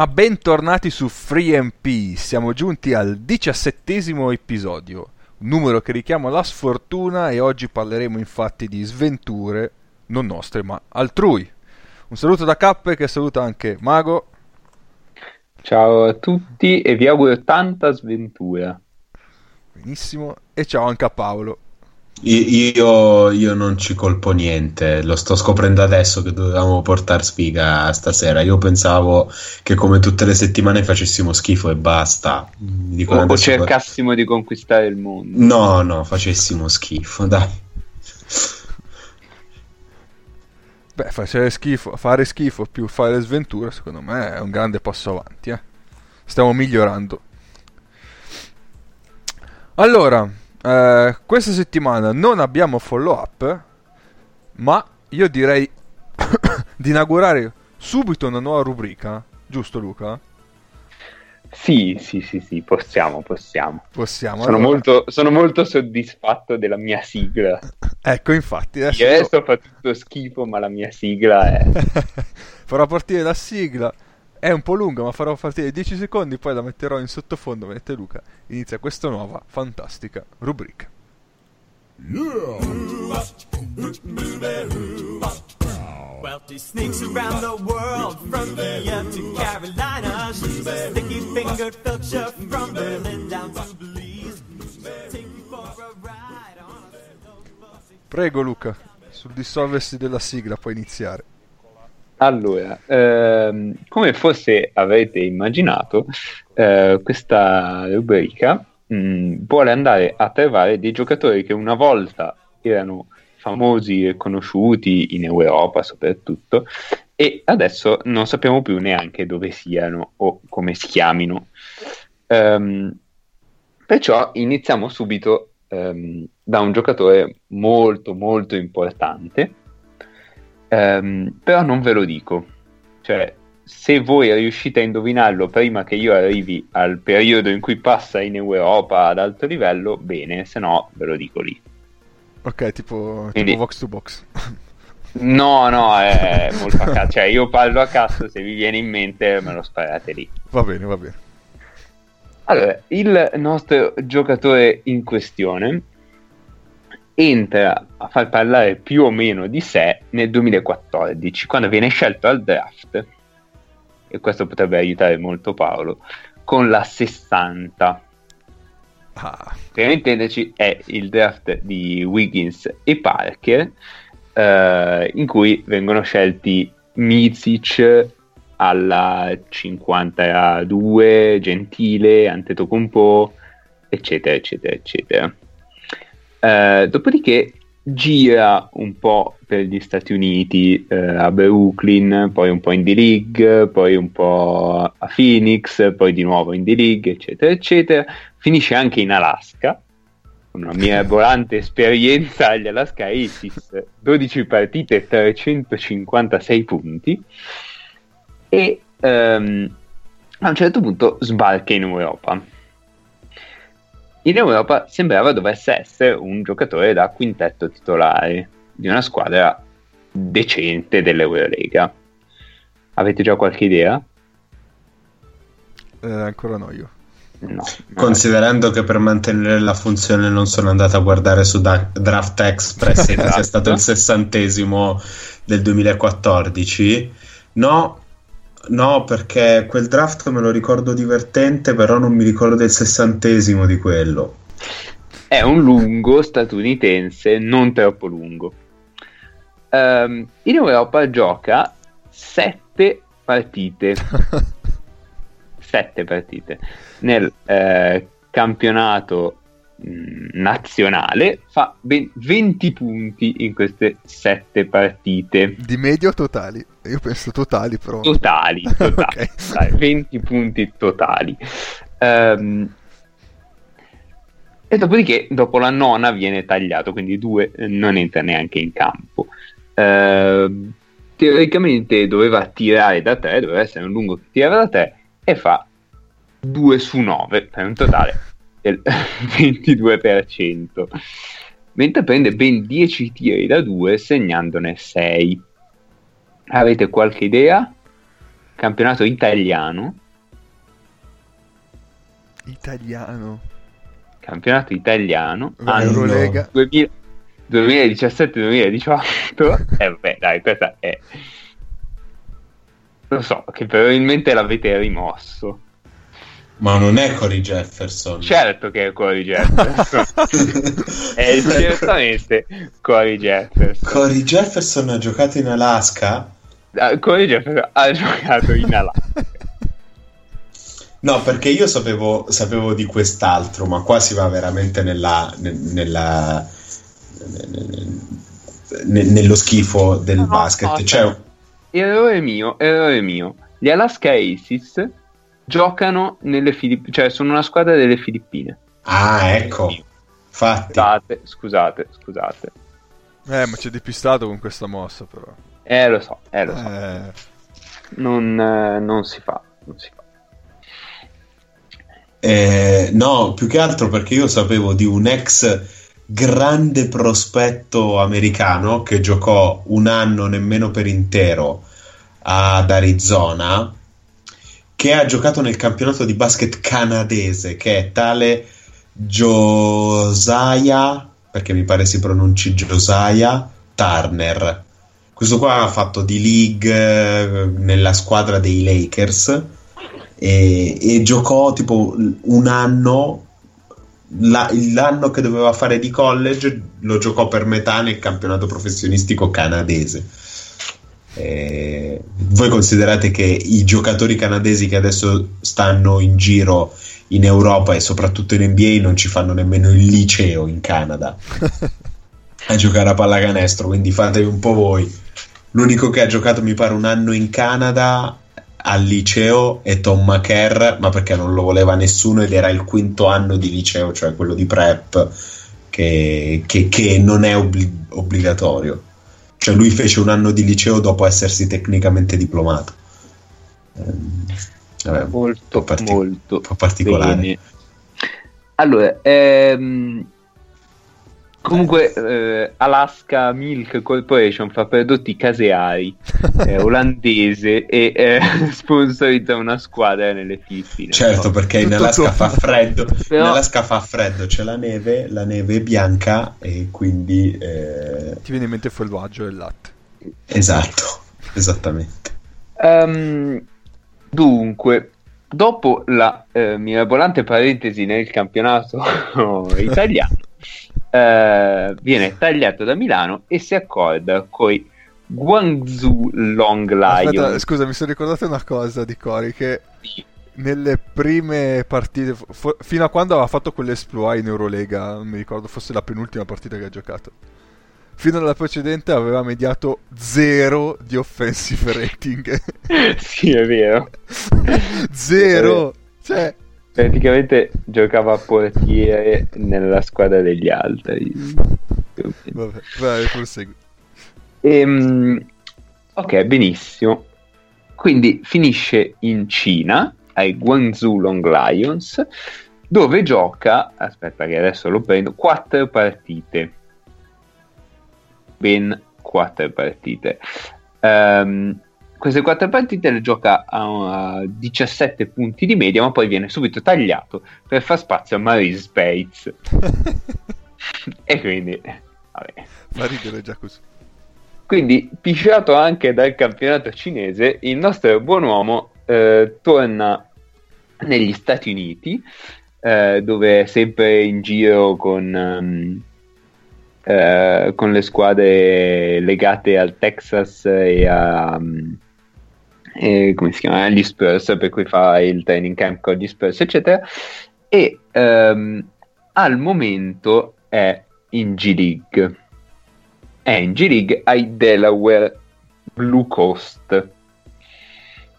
Ma bentornati su FreeMP, siamo giunti al diciassettesimo episodio, un numero che richiama la sfortuna e oggi parleremo infatti di sventure, non nostre ma altrui. Un saluto da Cappe che saluta anche Mago. Ciao a tutti e vi auguro tanta sventura. Benissimo, e ciao anche a Paolo. Io, io, non ci colpo niente, lo sto scoprendo adesso che dovevamo portare sfiga stasera. Io pensavo che come tutte le settimane facessimo schifo e basta. Dico, o, o cercassimo di conquistare il mondo. No, no, facessimo schifo, dai. Beh, fare schifo, fare schifo più fare sventure, secondo me è un grande passo avanti. Eh? Stiamo migliorando. Allora, eh, questa settimana non abbiamo follow up, ma io direi di inaugurare subito una nuova rubrica, giusto Luca? Sì, sì, sì, sì, possiamo, possiamo. Possiamo. Sono, allora. molto, sono molto soddisfatto della mia sigla. ecco, infatti. Adesso, adesso io... fa tutto schifo, ma la mia sigla è... Farò partire la sigla è un po' lunga, ma farò partire 10 secondi, poi la metterò in sottofondo mentre Luca inizia questa nuova fantastica rubrica. Wealthy sneaks around the world from India to Carolina. She's a sticky fingered filcher from Berlin down to Belize. Take you for a ride on a Prego Luca, sul dissolversi della sigla puoi iniziare. Allora, ehm, come forse avrete immaginato, eh, questa rubrica mh, mm, vuole andare a trovare dei giocatori che una volta erano famosi e conosciuti in Europa soprattutto e adesso non sappiamo più neanche dove siano o come si chiamino. Um, perciò iniziamo subito um, da un giocatore molto molto importante Um, però non ve lo dico. Cioè, se voi riuscite a indovinarlo prima che io arrivi al periodo in cui passa in Europa ad alto livello, bene, se no ve lo dico lì. Ok, tipo, Quindi, tipo Vox to Box. no, no, è molto a caso. Cioè, io parlo a caso, se vi viene in mente me lo sparate lì. Va bene, va bene. Allora, il nostro giocatore in questione entra a far parlare più o meno di sé nel 2014, quando viene scelto al draft, e questo potrebbe aiutare molto Paolo, con la 60. Ah. Per intenderci è il draft di Wiggins e Parker, eh, in cui vengono scelti Mizic alla 52, Gentile, Antetokounmpo, eccetera, eccetera, eccetera. Eh, dopodiché gira un po' per gli Stati Uniti, eh, a Brooklyn, poi un po' in D-League, poi un po' a Phoenix, poi di nuovo in D-League, eccetera, eccetera. Finisce anche in Alaska, una mirabolante esperienza agli Alaska Aces, 12 partite, 356 punti, e um, a un certo punto sbarca in Europa in Europa sembrava dovesse essere un giocatore da quintetto titolare di una squadra decente dell'Eurolega. Avete già qualche idea? Eh, ancora no io. No, Considerando che per mantenere la funzione non sono andato a guardare su da- Draft Express esatto. che sia stato il sessantesimo del 2014, no, No, perché quel draft me lo ricordo divertente, però non mi ricordo il sessantesimo di quello. È un lungo statunitense, non troppo lungo. Um, in Europa gioca sette partite. sette partite. Nel eh, campionato Mm, nazionale fa ben 20 punti in queste 7 partite. Di medio totali? Io penso totali però. Totali, totali. okay. Dai, 20 punti totali. Um, e dopodiché, dopo la nona viene tagliato, quindi due non entra neanche in campo. Uh, teoricamente doveva tirare da 3, doveva essere un lungo che tirava da 3 e fa 2 su 9 per un totale del 22%, mentre prende ben 10 tiri da 2 segnandone 6. Avete qualche idea? campionato italiano, Italiano. campionato italiano, Eurolega. 2000 2017-2018, eh beh dai, questa è... Lo so, che probabilmente l'avete rimosso. Ma non è Cory Jefferson. Certo che è Corey Jefferson. è certamente Corey Jefferson. Cory Jefferson ha giocato in Alaska? Ah, Corey Jefferson ha giocato in Alaska. No, perché io sapevo, sapevo di quest'altro, ma qua si va veramente nella, ne- nella- ne- nello schifo del No, basket. no, Cioè, Errore mio, errore mio. Gli Alaska Aces giocano nelle Filippine, cioè sono una squadra delle Filippine. ah, ecco. Infatti, Scusate, scusate, scusate. Eh, ma c'è depistato con questa mossa, però. Eh, lo so, eh, lo so. Eh, Non, eh, non si fa, non si fa. Eh, no, più che altro perché io sapevo di un ex grande prospetto americano che giocò un anno nemmeno per intero ad Arizona, che ha giocato nel campionato di basket canadese, che è tale Josiah, perché mi pare si pronunci Josiah Turner. Questo qua ha fatto di league eh, nella squadra dei Lakers e, e giocò tipo un anno la- l'anno che doveva fare di college lo giocò per metà nel campionato professionistico canadese. Eh, voi considerate che i giocatori canadesi che adesso stanno in giro in Europa e soprattutto in NBA non ci fanno nemmeno il liceo in Canada a giocare a pallacanestro quindi fatevi un po' voi l'unico che ha giocato mi pare un anno in Canada al liceo è Tom McCarr, ma perché non lo voleva nessuno ed era il quinto anno di liceo, cioè quello di prep, che, che- che non è obbli- obbligatorio. Cioè lui fece un anno di liceo dopo essersi tecnicamente diplomato. Ehm, vabbè, un po' Molto, parti- molto un po' particolare. bene. Allora, ehm, comunque eh, Alaska Milk Corporation fa prodotti caseari, è olandese e eh, sponsorizza una squadra nelle Filippine. Certo, perché in Tutto Alaska fa freddo, in Però- Alaska fa freddo, c'è la neve, la neve è bianca e quindi eh, ti viene in mente il formaggio e il latte. esatto, esattamente. Ehm, dunque, dopo la eh, mirabolante parentesi nel campionato italiano, eh, viene tagliato da Milano e si accorda coi Guangzhou Long Aspetta, Lions. scusa, mi sono ricordato una cosa di Cori che nelle prime partite, fo- fino a quando aveva fatto quell'esploit in Eurolega, non mi ricordo fosse la penultima partita che ha giocato. Fino alla precedente aveva mediato zero di offensive rating. sì, è vero. zero! Cioè, Praticamente giocava a portiere nella squadra degli altri. vabbè, vai, prosegui. Ehm, ok, benissimo. Quindi finisce in Cina, ai Guangzhou Long Lions, dove gioca, aspetta che adesso lo prendo, quattro partite. Ben quattro partite. Ehm, queste quattro partite le gioca a 17 punti di media, ma poi viene subito tagliato per far spazio a Maurice Spates. e quindi, vabbè. Fa ridere già così. Quindi, pisciato anche dal campionato cinese, il nostro buon uomo eh, torna negli Stati Uniti, eh, dove è sempre in giro con, ehm, eh, con le squadre legate al Texas e a... mm, e come si chiama? Agli Spurs, per cui fa il training camp con gli Spurs, eccetera. E ehm, al momento è in G League è in G League ai Delaware Blue Coast,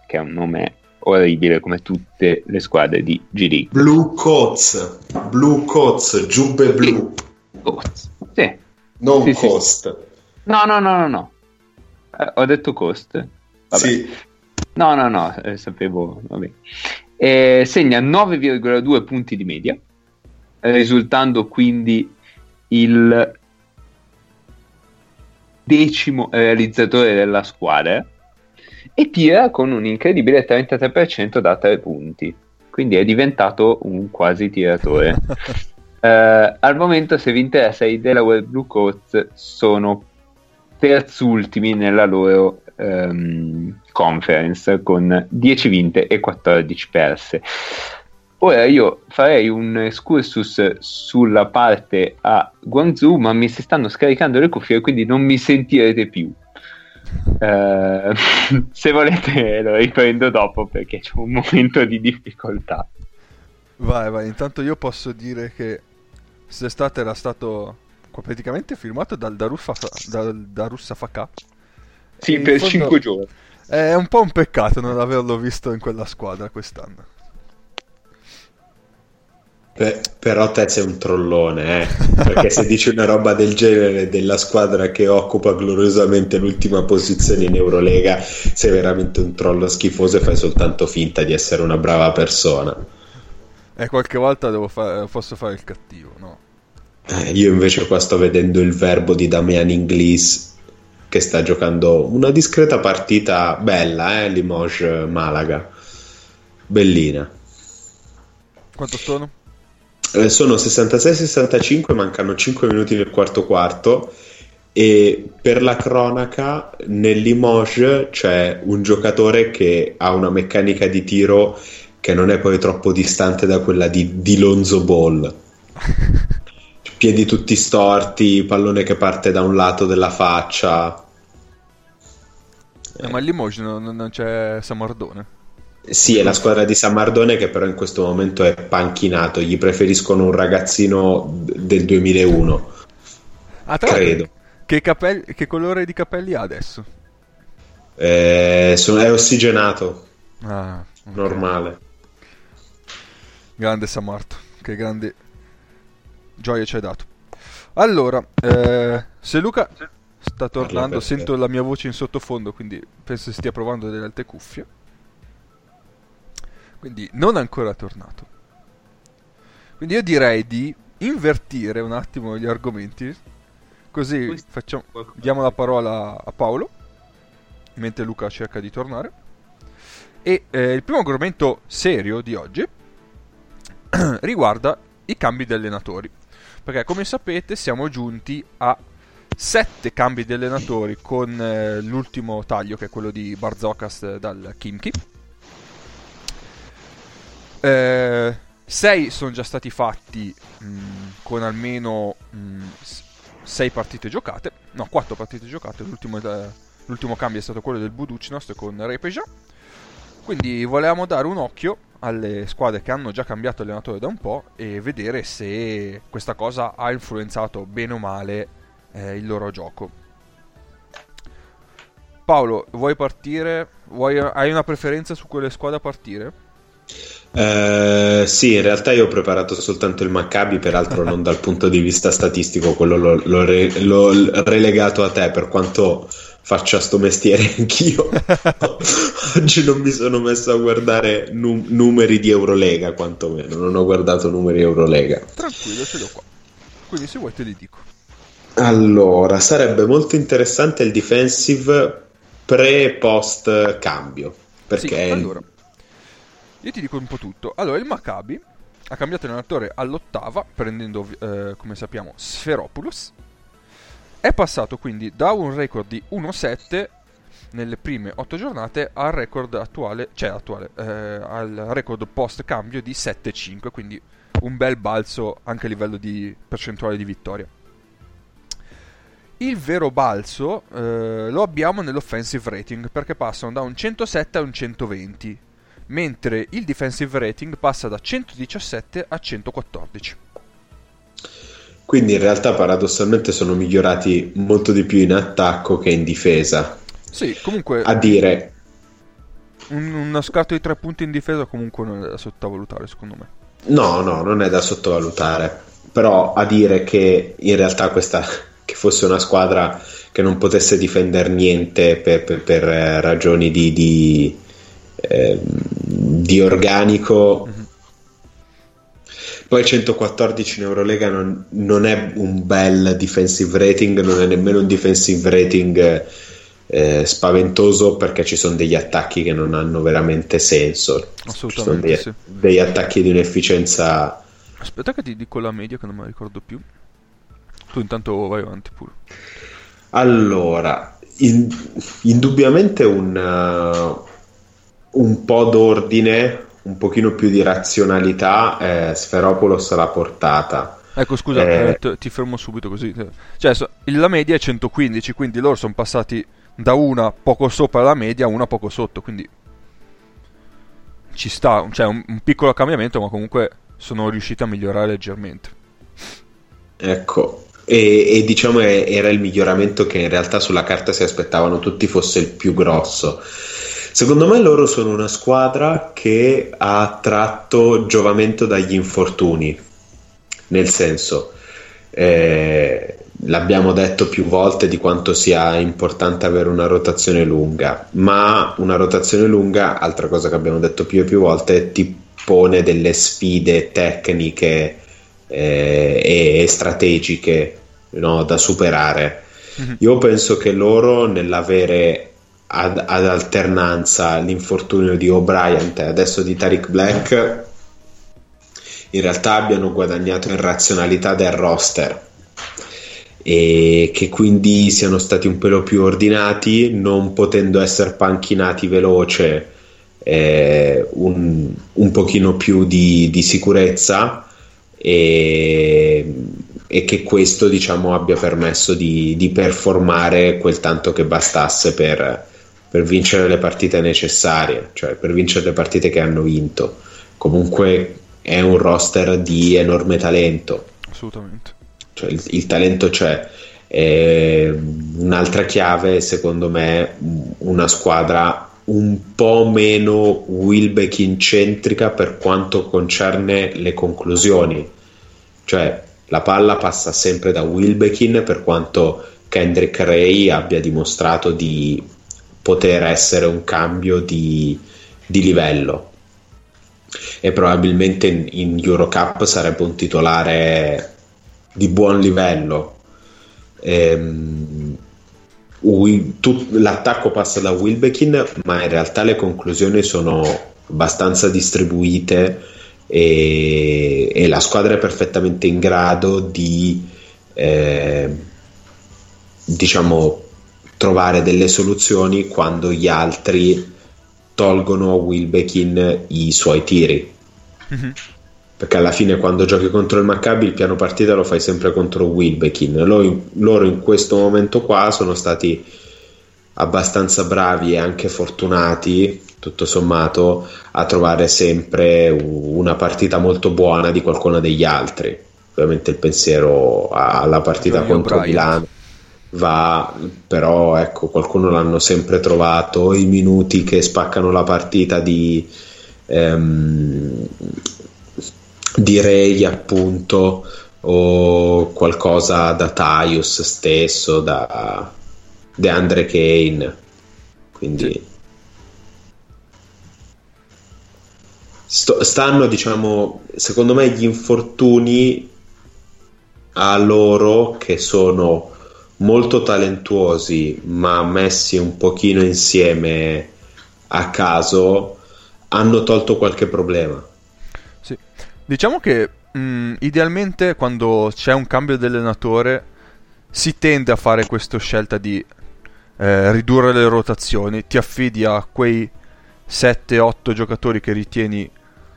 che è un nome orribile come tutte le squadre di G League. Blue Coats, Blue Coats, giubbe blu, Coast. Sì. non Sì, sì. Coast. No, no, no, no, no. Eh, ho detto Coast. Vabbè. Sì, No, no, no, eh, sapevo. Vabbè. Eh, segna 9,2 punti di media, risultando quindi il decimo realizzatore della squadra. e tira con un incredibile 33% da 3 punti. Quindi è diventato un quasi tiratore. Uh, al momento, se vi interessa, i Delaware Blue Coats sono terzultimi nella loro um, conference con 10 vinte e 14 perse. Ora io farei un excursus sulla parte a Guangzhou, ma mi si stanno scaricando le cuffie, quindi non mi sentirete più. Uh, se volete lo riprendo dopo perché c'è un momento di difficoltà. Vai, vai, intanto io posso dire che quest'estate era stato praticamente firmato dal Darussa Faka. Sì, per 5 giorni. È un po' un peccato non averlo visto in quella squadra quest'anno. Beh, però te sei un trollone, eh? perché se dici una roba del genere della squadra che occupa gloriosamente l'ultima posizione in Eurolega, sei veramente un trollo schifoso e fai soltanto finta di essere una brava persona. E qualche volta fa- posso fare il cattivo, no? Eh, io invece qua sto vedendo il verbo di Damian Inglis che sta giocando una discreta partita bella, eh, Limoges Malaga. Bellina. Quanto sono? Eh, sono 66-65, mancano 5 minuti nel quarto quarto e per la cronaca nel Limoges c'è un giocatore che ha una meccanica di tiro che non è poi troppo distante da quella di, di Lonzo Ball. Piedi tutti storti, pallone che parte da un lato della faccia. Eh, ma il Limoges non, non c'è Samardone. Sì, è la squadra di Samardone che però in questo momento è panchinato. Gli preferiscono un ragazzino del 2001. Ah, credo. Che, capelli, che, colore di capelli ha adesso? Eh, sono, è ossigenato. Ah, okay. Normale. Grande Samarto, che grande gioia ci hai dato. Allora, eh, se Luca sta tornando, sento la mia voce in sottofondo, quindi penso stia provando delle alte cuffie. Quindi non è ancora tornato. Quindi io direi di invertire un attimo gli argomenti. Così facciamo, diamo la parola a Paolo, mentre Luca cerca di tornare. E eh, il primo argomento serio di oggi riguarda i cambi di allenatori. Perché come sapete siamo giunti a sette cambi di allenatori con eh, l'ultimo taglio che è quello di Barzokas dal Kimchi. 6 eh, sono già stati fatti mh, mm, con almeno 6 partite giocate, no 4 partite giocate, l'ultimo, eh, l'ultimo, cambio è stato quello del Buducnost con Repeja. Quindi volevamo dare un occhio alle squadre che hanno già cambiato allenatore da un po' e vedere se questa cosa ha influenzato bene o male eh, il loro gioco. Paolo, vuoi partire? Vuoi, hai una preferenza su quelle squadre a partire? Eh, sì, in realtà io ho preparato soltanto il Maccabi, peraltro non dal punto di vista statistico, quello l'ho, l'ho, re, l'ho relegato a te per quanto faccia sto mestiere anch'io. Oggi non mi sono messo a guardare num- numeri di Eurolega, quantomeno, non ho guardato numeri Eurolega. Tranquillo, ce l'ho qua. Quindi se vuoi te li dico. Allora, sarebbe molto interessante il defensive pre-post cambio. Perché sì, allora io ti dico un po' tutto. Allora, il Maccabi ha cambiato allenatore all'ottava, prendendo, eh, come sappiamo, Sferopoulos. È passato quindi da un record di 1-7 nelle prime 8 giornate al record attuale, cioè attuale, eh, al record post cambio di 7-5, quindi un bel balzo anche a livello di percentuale di vittoria. Il vero balzo eh, lo abbiamo nell'offensive rating perché passano da un 107 a un 120 mentre il defensive rating passa da 117 a 114. Quindi in realtà paradossalmente sono migliorati molto di più in attacco che in difesa. Sì, comunque... A dire... Un, uno scatto di tre punti in difesa comunque non è da sottovalutare secondo me. No, no, non è da sottovalutare. Però a dire che in realtà questa che fosse una squadra che non potesse difendere niente per, per, per ragioni di, di eh, di organico. Mm-hmm. Poi 114 in Eurolega non, non, è un bel defensive rating, non è nemmeno un defensive rating eh, spaventoso perché ci sono degli attacchi che non hanno veramente senso. Assolutamente. Dei, sì. degli attacchi di un'efficienza. Aspetta che ti dico la media che non me la ricordo più. Tu intanto vai avanti pure. Allora, in- indubbiamente un, uh, un po' d'ordine, un pochino più di razionalità, eh, Sferopolos l'ha portata. Ecco, scusa, Eh. eh, t- ti fermo subito così. Cioè, la media è 115, quindi loro sono passati da una poco sopra la media a una poco sotto, quindi ci sta, cioè un, un piccolo cambiamento, ma comunque sono riusciti a migliorare leggermente. Ecco, e, e diciamo era il miglioramento che in realtà sulla carta si aspettavano tutti fosse il più grosso. Secondo me loro sono una squadra che ha tratto giovamento dagli infortuni, nel senso, eh, l'abbiamo detto più volte di quanto sia importante avere una rotazione lunga, ma una rotazione lunga, altra cosa che abbiamo detto più e più volte, ti pone delle sfide tecniche eh, e, strategiche no, da superare. Mhm. Io penso che loro nell'avere ad, ad alternanza l'infortunio di O'Brien e adesso di Tariq Black in realtà abbiano guadagnato in razionalità del roster e che quindi siano stati un pelo più ordinati non potendo essere panchinati veloce eh, un, un pochino più di, di sicurezza e, e che questo diciamo abbia permesso di, di performare quel tanto che bastasse per, per vincere le partite necessarie, cioè per vincere le partite che hanno vinto. Comunque è un roster di enorme talento, Assolutamente. cioè il, il talento c'è. E un'altra chiave, secondo me, una squadra un po' meno Wilbekin centrica per quanto concerne le conclusioni. Cioè, la palla passa sempre da Wilbekin per quanto Kendrick Ray abbia dimostrato di poter essere un cambio di, di livello. E probabilmente in, in Eurocup sarebbe un titolare di buon livello. Ehm, Wi- tu- l'attacco passa da Wilbekin, ma in realtà le conclusioni sono abbastanza distribuite e, e la squadra è perfettamente in grado di eh, diciamo trovare delle soluzioni quando gli altri tolgono a Wilbekin i suoi tiri Mhm. perché alla fine quando giochi contro il Maccabi il piano partita lo fai sempre contro Wilbekin loro, loro in questo momento qua sono stati abbastanza bravi e anche fortunati tutto sommato a trovare sempre una partita molto buona di qualcuno degli altri ovviamente il pensiero alla partita Johnny contro O'Brien. Milano va però ecco qualcuno l'hanno sempre trovato i minuti che spaccano la partita di ehm, direi appunto o qualcosa da Tyus stesso da DeAndre Kane. Quindi sto- stanno diciamo secondo me gli infortuni a loro che sono molto talentuosi ma messi un pochino insieme a caso hanno tolto qualche problema Sì. Diciamo che mh, idealmente quando c'è un cambio di allenatore si tende a fare questa scelta di eh, ridurre le rotazioni, ti affidi a quei 7-8 giocatori che ritieni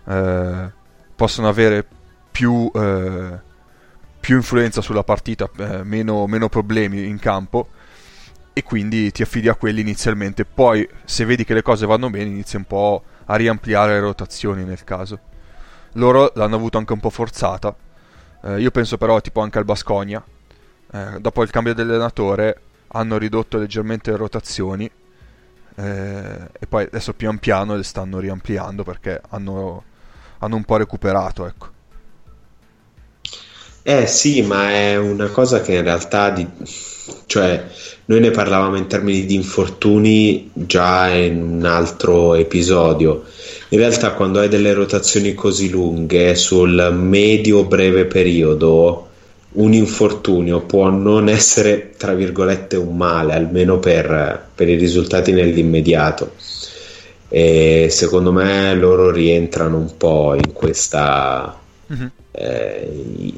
eh, possono avere più, eh, più influenza sulla partita, eh, meno, meno problemi in campo e quindi ti affidi a quelli inizialmente. Poi se vedi che le cose vanno bene inizi un po' a riampliare le rotazioni nel caso. Loro l'hanno avuto anche un po' forzata. Eh, io penso però tipo anche al Basconia. Eh, dopo il cambio dell'allenatore hanno ridotto leggermente le rotazioni eh, e poi adesso pian piano le stanno riampliando perché hanno, hanno un po' recuperato. Ecco. Eh sì, ma è una cosa che in realtà, di... cioè, noi ne parlavamo in termini di infortuni già in un altro episodio. In realtà, quando hai delle rotazioni così lunghe sul medio-breve periodo, un infortunio può non essere, tra virgolette, un male, almeno per, per i risultati nell'immediato. E secondo me loro rientrano un po' in questa, Mhm. eh,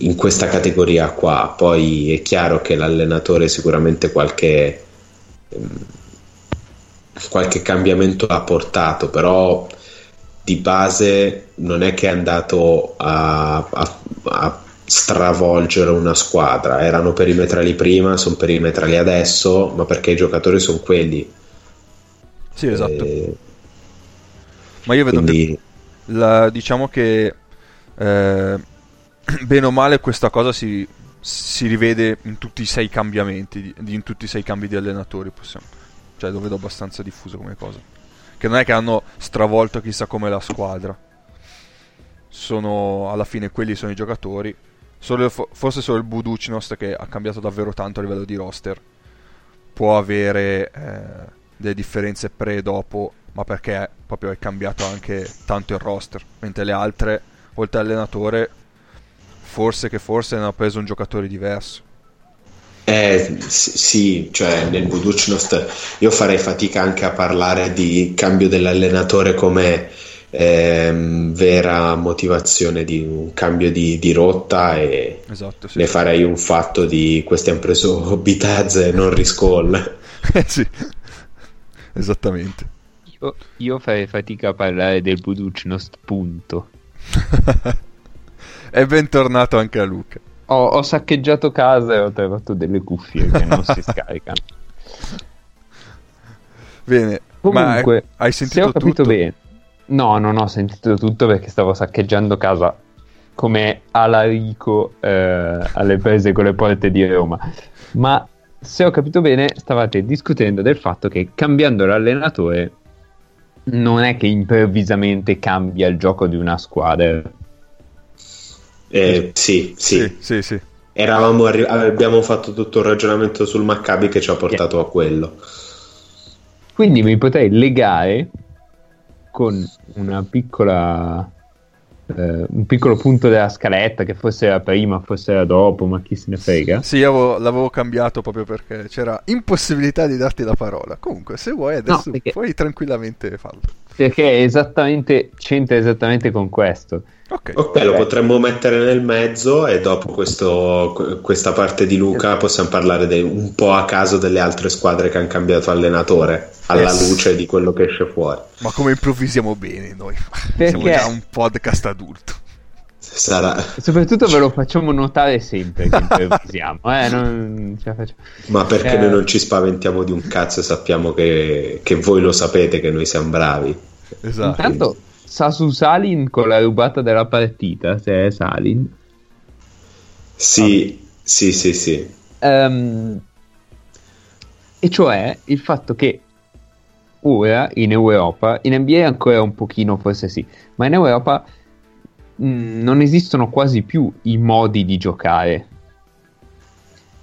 in questa categoria qua. Poi è chiaro che l'allenatore sicuramente qualche, ehm, qualche cambiamento ha portato, però di base non è che è andato a, a- a stravolgere una squadra. Erano perimetrali prima, sono perimetrali adesso, ma perché i giocatori sono quelli. Sì, esatto. Eh, Ma io vedo che quindi la- diciamo che eh, bene o male questa cosa si, si rivede in tutti i sei cambiamenti, in tutti i sei cambi di allenatori, possiamo. Cioè lo vedo abbastanza diffuso come cosa. Che non è che hanno stravolto chissà come la squadra. Sono alla fine quelli sono i giocatori. Solo- fo- forse solo il Buducnost che ha cambiato davvero tanto a livello di roster può avere eh, delle differenze pre e dopo, ma perché proprio è cambiato anche tanto il roster, mentre le altre, oltre all'allenatore, forse che forse ne hanno preso un giocatore diverso. Eh, sì, cioè nel Buducnost io farei fatica anche a parlare di cambio dell'allenatore come ehm, vera motivazione di un cambio di, di rotta e Esatto, sì. ne farei un fatto di questi hanno preso Bitazze e non Riscall. Eh, sì. Esattamente. Io, io farei fatica a parlare del Buducnost, punto. e bentornato anche a Luca. Ho, ho saccheggiato casa e ho trovato delle cuffie che non si scaricano. Bene, Comunque, ma hai se sentito ho capito tutto? bene, no, non ho sentito tutto perché stavo saccheggiando casa come Alarico eh, alle prese con le porte di Roma. Ma se ho capito bene, stavate discutendo del fatto che cambiando l'allenatore non è che improvvisamente cambia il gioco di una squadra. Eh, sì, sì, Sì, sì, sì. Eravamo arri- abbiamo fatto tutto un ragionamento sul Maccabi che ci ha portato a quello. Quindi mi potrei legare con una piccola eh, un piccolo punto della scaletta che forse era prima, forse era dopo, ma chi se ne frega. Sì, io avevo- l'avevo cambiato proprio perché c'era impossibilità di darti la parola. Comunque, se vuoi adesso perché- puoi tranquillamente farlo. Perché è esattamente c'entra esattamente con questo. Ok. Ok, lo potremmo mettere nel mezzo e dopo questo- questa parte di Luca possiamo parlare de- un po' a caso delle altre squadre che hanno cambiato allenatore, alla Yes. luce di quello che esce fuori. Ma come improvvisiamo bene noi. Perché? Siamo già un podcast adulto. Sarà... Soprattutto ve lo facciamo notare sempre che improvvisiamo, eh, non ce la facciamo. Ma perché Eh. noi non ci spaventiamo di un cazzo e sappiamo che, che voi lo sapete che noi siamo bravi. Esatto. Intanto Sasu Salin con la rubata della partita, se è Salin. Sì, sì, sì, sì. Ehm, e cioè il fatto che ora in Europa, in NBA ancora un pochino forse sì, ma in Europa mh, non esistono quasi più i modi di giocare.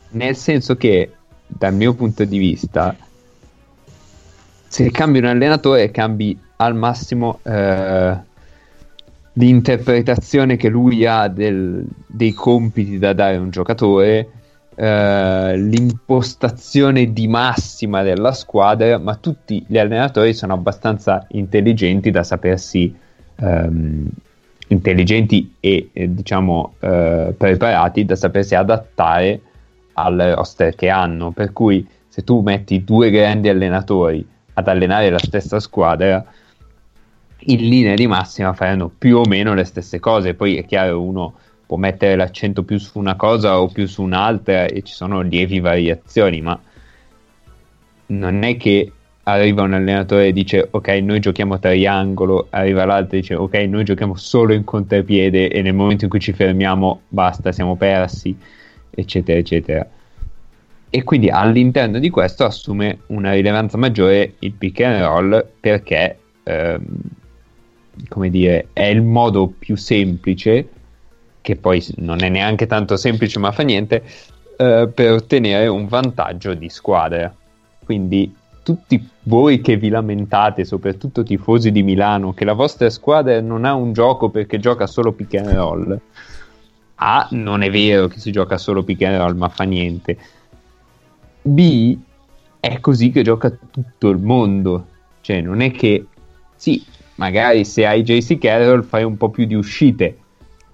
Nel senso che, dal mio punto di vista, se cambi un allenatore, cambi al massimo eh, l'interpretazione che lui ha del- dei compiti da dare a un giocatore, eh, l'impostazione di massima della squadra, ma tutti gli allenatori sono abbastanza intelligenti da sapersi ehm, intelligenti e diciamo eh, preparati da sapersi adattare al roster che hanno. Per cui se tu metti due grandi allenatori ad allenare la stessa squadra, in linea di massima faranno più o meno le stesse cose. Poi è chiaro, uno può mettere l'accento più su una cosa o più su un'altra e ci sono lievi variazioni, ma non è che arriva un allenatore e dice ok noi giochiamo triangolo, arriva l'altro e dice ok noi giochiamo solo in contropiede e nel momento in cui ci fermiamo basta, siamo persi, eccetera, eccetera. E quindi all'interno di questo assume una rilevanza maggiore il pick and roll perché, ehm, come dire, è il modo più semplice, che poi non è neanche tanto semplice ma fa niente, eh, per ottenere un vantaggio di squadra. Quindi tutti voi che vi lamentate, soprattutto tifosi di Milano, che la vostra squadra non ha un gioco perché gioca solo pick and roll, A, non è vero che si gioca solo pick and roll, ma fa niente. B, è così che gioca tutto il mondo. Cioè, non è che... Sì, magari se hai JC Carroll fai un po' più di uscite,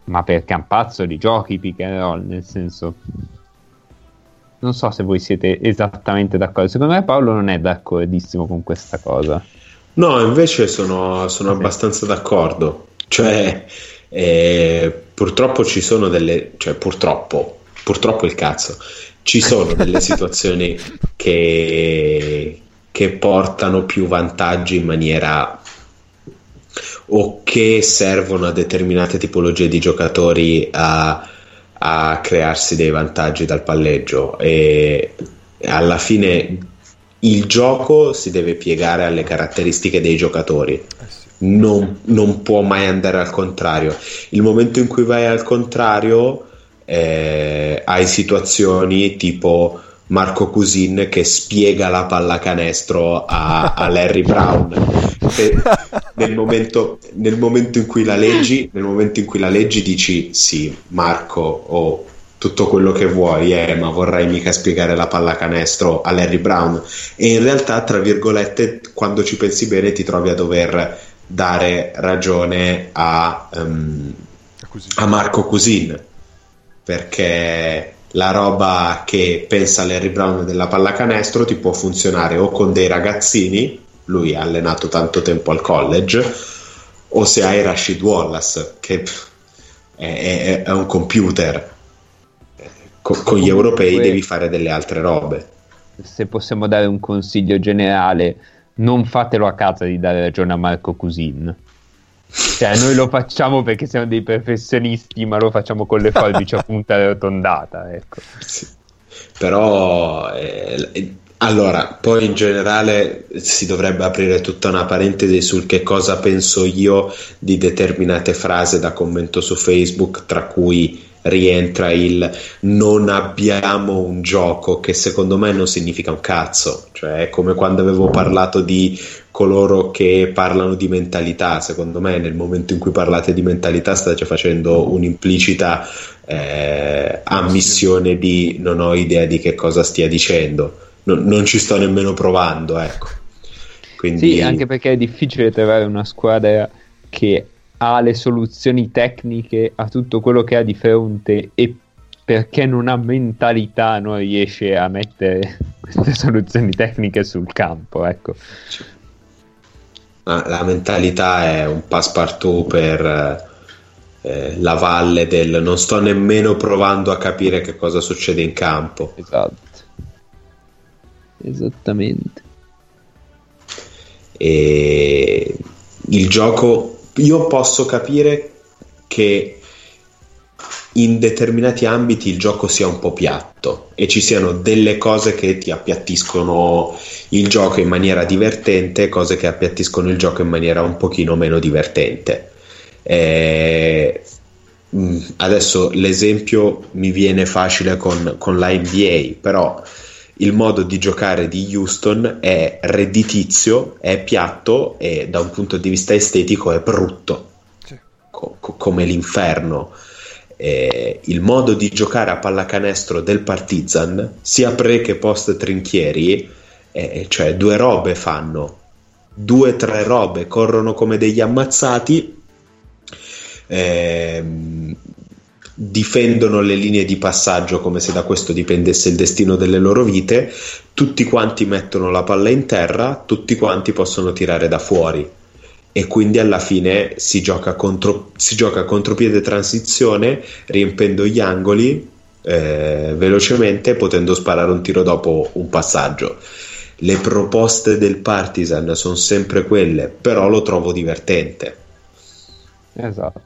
ma per campazzo di giochi pick and roll, nel senso... Non so se voi siete esattamente d'accordo. Secondo me Paolo non è d'accordissimo con questa cosa. No, invece sono, sono okay. abbastanza d'accordo. Cioè, eh, purtroppo ci sono delle... Cioè, purtroppo, purtroppo il cazzo. Ci sono delle situazioni che, che portano più vantaggi in maniera o che servono a determinate tipologie di giocatori a, a crearsi dei vantaggi dal palleggio. E alla fine il gioco si deve piegare alle caratteristiche dei giocatori. Eh non, non può mai andare al contrario. Il momento in cui vai al contrario eh, hai situazioni tipo Marco Cusin che spiega la pallacanestro a, a Larry Brown. Nel, momento, nel, momento, in cui la leggi nel momento in cui la leggi dici sì Marco o oh, tutto quello che vuoi eh, ma vorrai mica spiegare la pallacanestro a Larry Brown. E in realtà tra virgolette quando ci pensi bene ti trovi a dover dare ragione a, um, a Marco Cusin. Perché la roba che pensa Larry Brown della pallacanestro ti può funzionare o con dei ragazzini, lui ha allenato tanto tempo al college, o se hai Rashid Wallace, che è, è, è un computer. Con, con gli europei devi fare delle altre robe. Se possiamo dare un consiglio generale, non fatelo a casa di dare ragione a Marco Cusin. Cioè, noi lo facciamo perché siamo dei professionisti, ma lo facciamo con le forbici a punta rotondata. Ecco. Sì. Però, eh, allora, poi in generale si dovrebbe aprire tutta una parentesi sul che cosa penso io di determinate frasi da commento su Facebook, tra cui rientra il non abbiamo un gioco che secondo me non significa un cazzo, cioè è come quando avevo parlato di coloro che parlano di mentalità, secondo me nel momento in cui parlate di mentalità state facendo un'implicita eh, ammissione di non ho idea di che cosa stia dicendo, non, non ci sto nemmeno provando, ecco. Quindi... Sì, anche perché è difficile trovare una squadra che ha le soluzioni tecniche a tutto quello che ha di fronte e perché non ha mentalità non riesce a mettere queste soluzioni tecniche sul campo ecco. La, mentalità è un passepartout per eh, la valle del non sto nemmeno provando a capire che cosa succede in campo. Esatto. Esattamente. E il gioco io posso capire che in determinati ambiti il gioco sia un po' piatto e ci siano delle cose che ti appiattiscono il gioco in maniera divertente cose che appiattiscono il gioco in maniera un pochino meno divertente. Eh, mm, adesso l'esempio mi viene facile con, con la NBA, però il modo di giocare di Houston è redditizio, è piatto e da un punto di vista estetico è brutto, sì. co- come l'inferno. Eh, il modo di giocare a pallacanestro del Partizan, sia pre che post trinchieri, eh, cioè due robe fanno, due o tre robe corrono come degli ammazzati. Eh, difendono le linee di passaggio come se da questo dipendesse il destino delle loro vite, tutti quanti mettono la palla in terra, tutti quanti possono tirare da fuori e quindi alla fine si gioca, contro, si gioca contropiede transizione riempendo gli angoli eh, velocemente potendo sparare un tiro dopo un passaggio. Le proposte del Partisan sono sempre quelle, però lo trovo divertente. Esatto.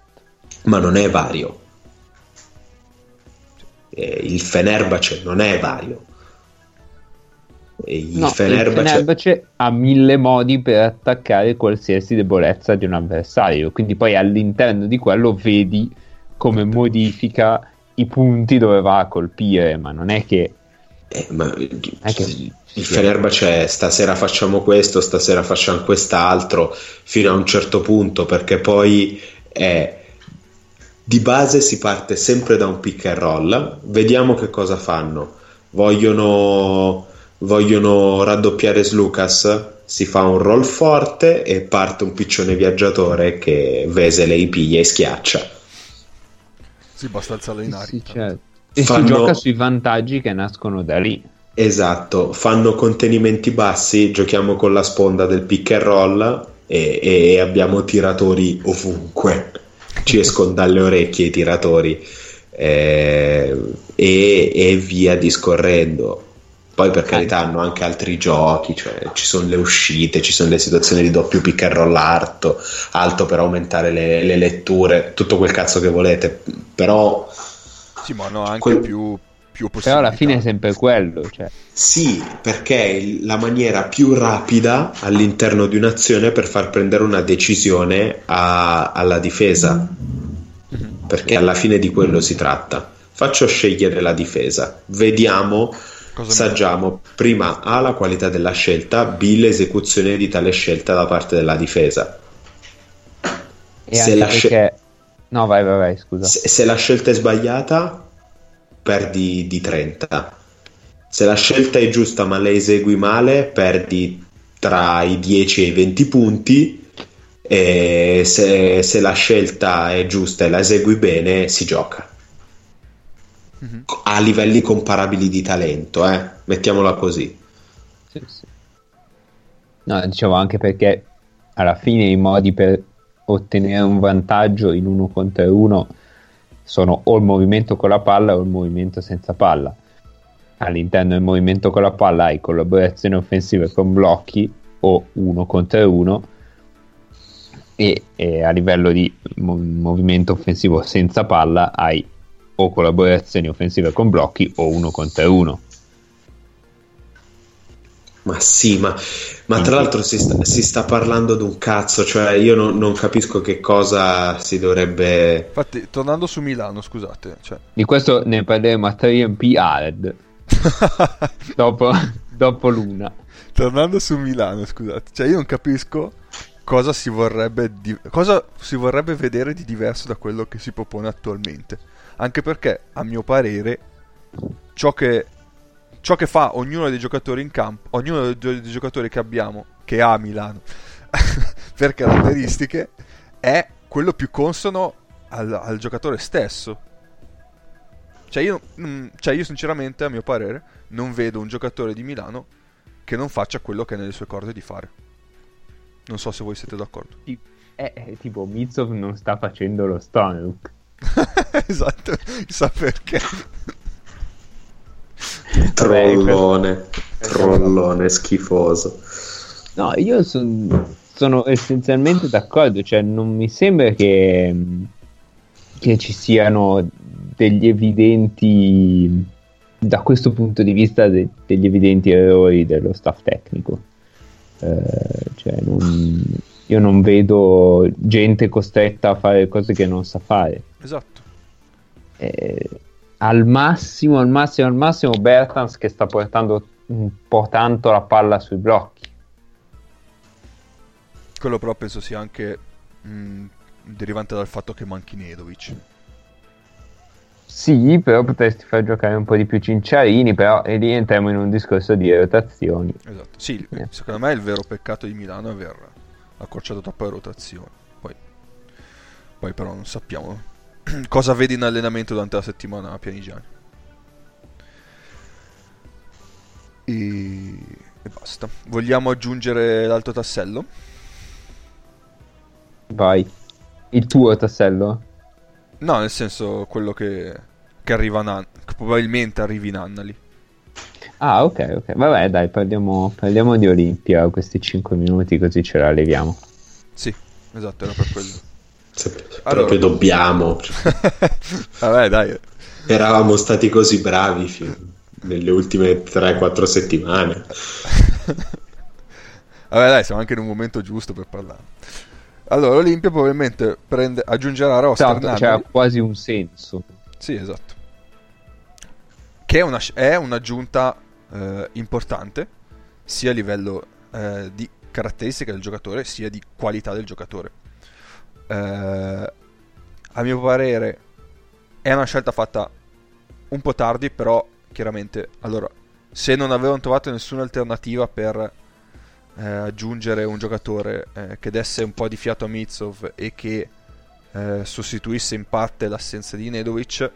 Ma non è vario eh, il Fenerbahce non è vario. Il, no, Fenerbahce... il Fenerbahce ha mille modi per attaccare qualsiasi debolezza di un avversario, quindi poi all'interno di quello vedi come modifica i punti dove va a colpire, ma non è che... Eh, ma è che il Fenerbahce stasera facciamo questo, stasera facciamo quest'altro, fino a un certo punto, perché poi è Di base si parte sempre da un pick and roll, vediamo che cosa fanno. Vogliono, vogliono raddoppiare Slucas? Si fa un roll forte e parte un piccione viaggiatore che Vesele piglia e schiaccia. Sì, basta alzarlo in aria. Sì, certo. E Fanno- si gioca sui vantaggi che nascono da lì. Esatto, fanno contenimenti bassi, giochiamo con la sponda del pick and roll e, e abbiamo tiratori ovunque. Ci escono dalle orecchie i tiratori eh, e, e via discorrendo. Poi per carità hanno anche altri giochi, cioè ci sono le uscite, ci sono le situazioni di doppio pick and roll alto, alto per aumentare le, le letture, tutto quel cazzo che volete, però Sì, ma hanno anche Quel- più, più Però possibilità. alla fine è sempre quello. Cioè. Sì, perché è la maniera più rapida all'interno di un'azione per far prendere una decisione a- alla difesa. Perché alla fine di quello si tratta. Faccio scegliere la difesa. Vediamo, Cosa saggiamo prima A la qualità della scelta, B l'esecuzione di tale scelta da parte della difesa. E Se anche la scel- perché... No, vai, vai, vai, scusa. Se, se la scelta è sbagliata, perdi di 30. Se la scelta è giusta ma la esegui male, perdi tra i 10 e i 20 punti. E se, se la scelta è giusta e la esegui bene, si gioca. Mhm. A livelli comparabili di talento, eh? mettiamola così. Sì, sì. No, dicevo anche perché alla fine i modi per ottenere un vantaggio in uno contro uno sono o il movimento con la palla o il movimento senza palla. All'interno del movimento con la palla hai collaborazioni offensive con blocchi o uno contro uno e, e a livello di mo- movimento offensivo senza palla hai o collaborazioni offensive con blocchi o uno contro uno. Ma sì, ma, ma tra l'altro si sta, si sta parlando di un cazzo, cioè io non, non capisco che cosa si dovrebbe... Infatti, tornando su Milano, scusate, cioè... Di questo ne parleremo a 3MP Hard dopo, dopo l'una. tornando su Milano, scusate, cioè io non capisco cosa si vorrebbe di- cosa si vorrebbe vedere di diverso da quello che si propone attualmente. Anche perché, a mio parere, ciò che ciò che fa ognuno dei giocatori in campo, ognuno dei, giocatori che abbiamo, che ha Milano, per caratteristiche, è quello più consono al, al giocatore stesso. Cioè io, mm, cioè io sinceramente, a mio parere, non vedo un giocatore di Milano che non faccia quello che è nelle sue corde di fare. Non so se voi siete d'accordo. Eh, eh, tipo Mizov non sta facendo lo Stonehook. esatto, chissà perché. Trollone, trollone schifoso. No, io son- sono essenzialmente d'accordo, cioè non mi sembra che, che ci siano degli evidenti, da questo punto di vista, de- degli evidenti errori dello staff tecnico. Eh, cioè non- io non vedo gente costretta a fare cose che non sa fare. Esatto. Eh, al massimo, al massimo, al massimo Bertans che sta portando un po' tanto la palla sui blocchi. Quello però penso sia anche mh, derivante dal fatto che manchi Nedovic. Sì, però potresti far giocare un po' di più Cinciarini, però e lì entriamo in un discorso di rotazioni. Esatto. Sì, Eh. secondo me il vero peccato di Milano è aver accorciato troppe rotazioni. Poi, poi però non sappiamo cosa vedi in allenamento durante la settimana a Pianigiani. E... e basta. Vogliamo aggiungere l'altro tassello? Vai. Il tuo tassello? No, nel senso quello che, che arriva a Nan- che probabilmente arrivi in Annali. Ah, ok, ok. Vabbè, dai, parliamo, parliamo di Olimpia questi 5 minuti così ce la leviamo. Sì, esatto, era per quello. Se Allora. proprio dobbiamo. Vabbè, dai. Eravamo stati così bravi fin- nelle ultime 3-4 settimane. Vabbè, dai, siamo anche in un momento giusto per parlare. Allora, Olimpia probabilmente prende, aggiungerà a roster Esatto, Nannali. c'era quasi un senso. Sì, esatto. Che è, una, è un'aggiunta eh, importante, sia a livello eh, di caratteristiche del giocatore, sia di qualità del giocatore. Eh, a mio parere è una scelta fatta un po' tardi, però chiaramente, allora, se non avevano trovato nessuna alternativa per eh, aggiungere un giocatore eh, che desse un po' di fiato a Mitsov e che eh, sostituisse in parte l'assenza di Nedovic,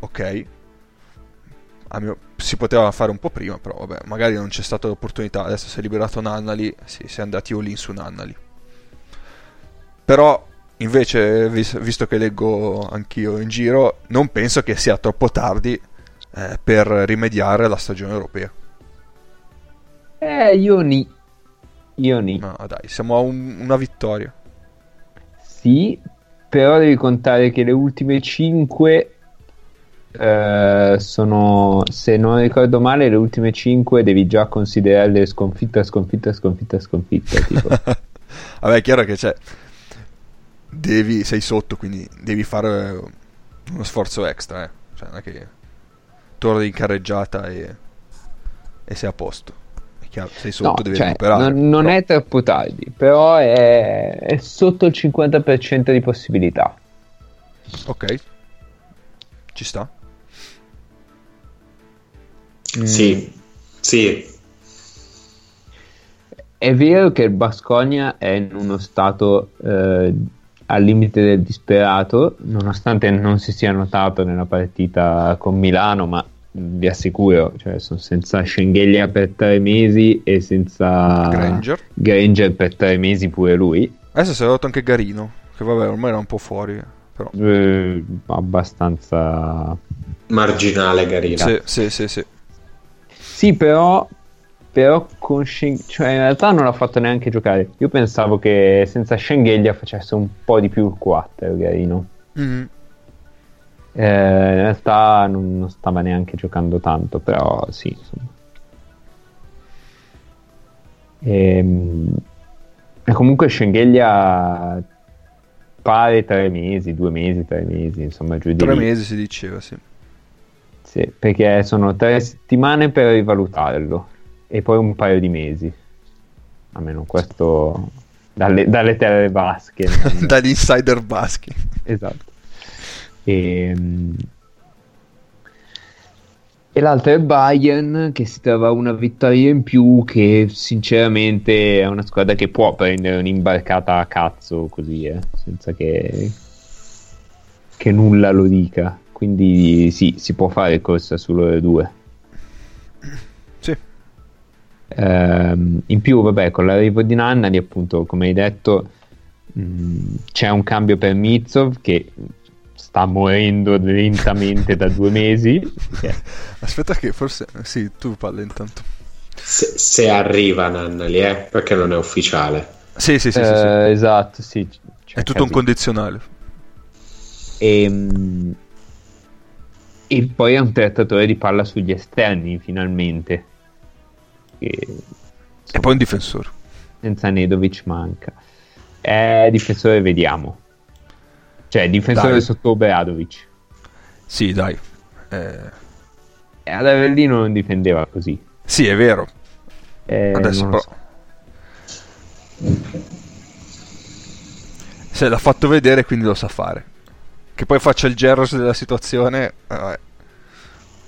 ok, mio, si poteva fare un po' prima, però vabbè, magari non c'è stata l'opportunità, adesso si è liberato Nannali, sì, si è andati all in su Nannali. Però invece, visto che leggo anch'io in giro, non penso che sia troppo tardi eh, per rimediare alla stagione europea. Eh, io ni. Io ni. No, dai, siamo a un, una vittoria. Sì, però devi contare che le ultime 5 eh, sono, se non ricordo male, le ultime 5 devi già considerarle sconfitta, sconfitta, sconfitta, sconfitta. Tipo. Vabbè, è chiaro che c'è. Devi, sei sotto, quindi devi fare uno sforzo extra, eh. Cioè, non è che torni in carreggiata e, e sei a posto. È chiaro, sei sotto, no, devi cioè, recuperare. Non, non è troppo tardi, però è, è sotto il 50% di possibilità. Ok, ci sta. Mm. Sì, sì. È vero che il Bascogna è in uno stato eh, al limite del disperato, nonostante non si sia notato nella partita con Milano, ma vi assicuro, cioè sono senza Schengelia per tre mesi e senza Granger. Granger per tre mesi pure lui. Adesso si è rotto anche Garino, che vabbè ormai era un po' fuori, però. Eh, abbastanza marginale Garino. Sì, sì, sì, sì. Sì, però, però con Shen... cioè in realtà non l'ha fatto neanche giocare. Io pensavo che senza Schengelia facesse un po' di più il 4 Garino. Mm-hmm. Eh, in realtà non, non, stava neanche giocando tanto, però sì, insomma. Ehm, e, comunque Schengelia pare tre mesi, due mesi, tre mesi, insomma, giù di Tre lì. mesi si diceva, sì. Sì, perché sono tre settimane per rivalutarlo e poi un paio di mesi. Almeno questo dalle, dalle terre basche. Dagli insider baschi. Esatto. E, e l'altro è Bayern che si trova una vittoria in più che sinceramente è una squadra che può prendere un'imbarcata a cazzo così, eh, senza che, che nulla lo dica quindi sì, si può fare corsa sull'ore 2. Ehm, in più, vabbè, con l'arrivo di Nannali, appunto, come hai detto, mh, c'è un cambio per Mitsov che sta morendo lentamente da due mesi. Aspetta che forse... Sì, tu parli intanto. Se, se arriva Nannali, eh, perché non è ufficiale. Sì, sì, sì. Eh, sì, sì. Esatto, sì. È tutto un condizionale. E, mh, e poi è un trattatore di palla sugli esterni finalmente e, e poi un difensore senza Nedovic manca è difensore vediamo cioè difensore dai. sotto Obradovic sì dai eh... ad Avellino non difendeva così sì è vero eh, adesso però so. se l'ha fatto vedere quindi lo sa fare che poi faccia il Gerros della situazione. Vabbè.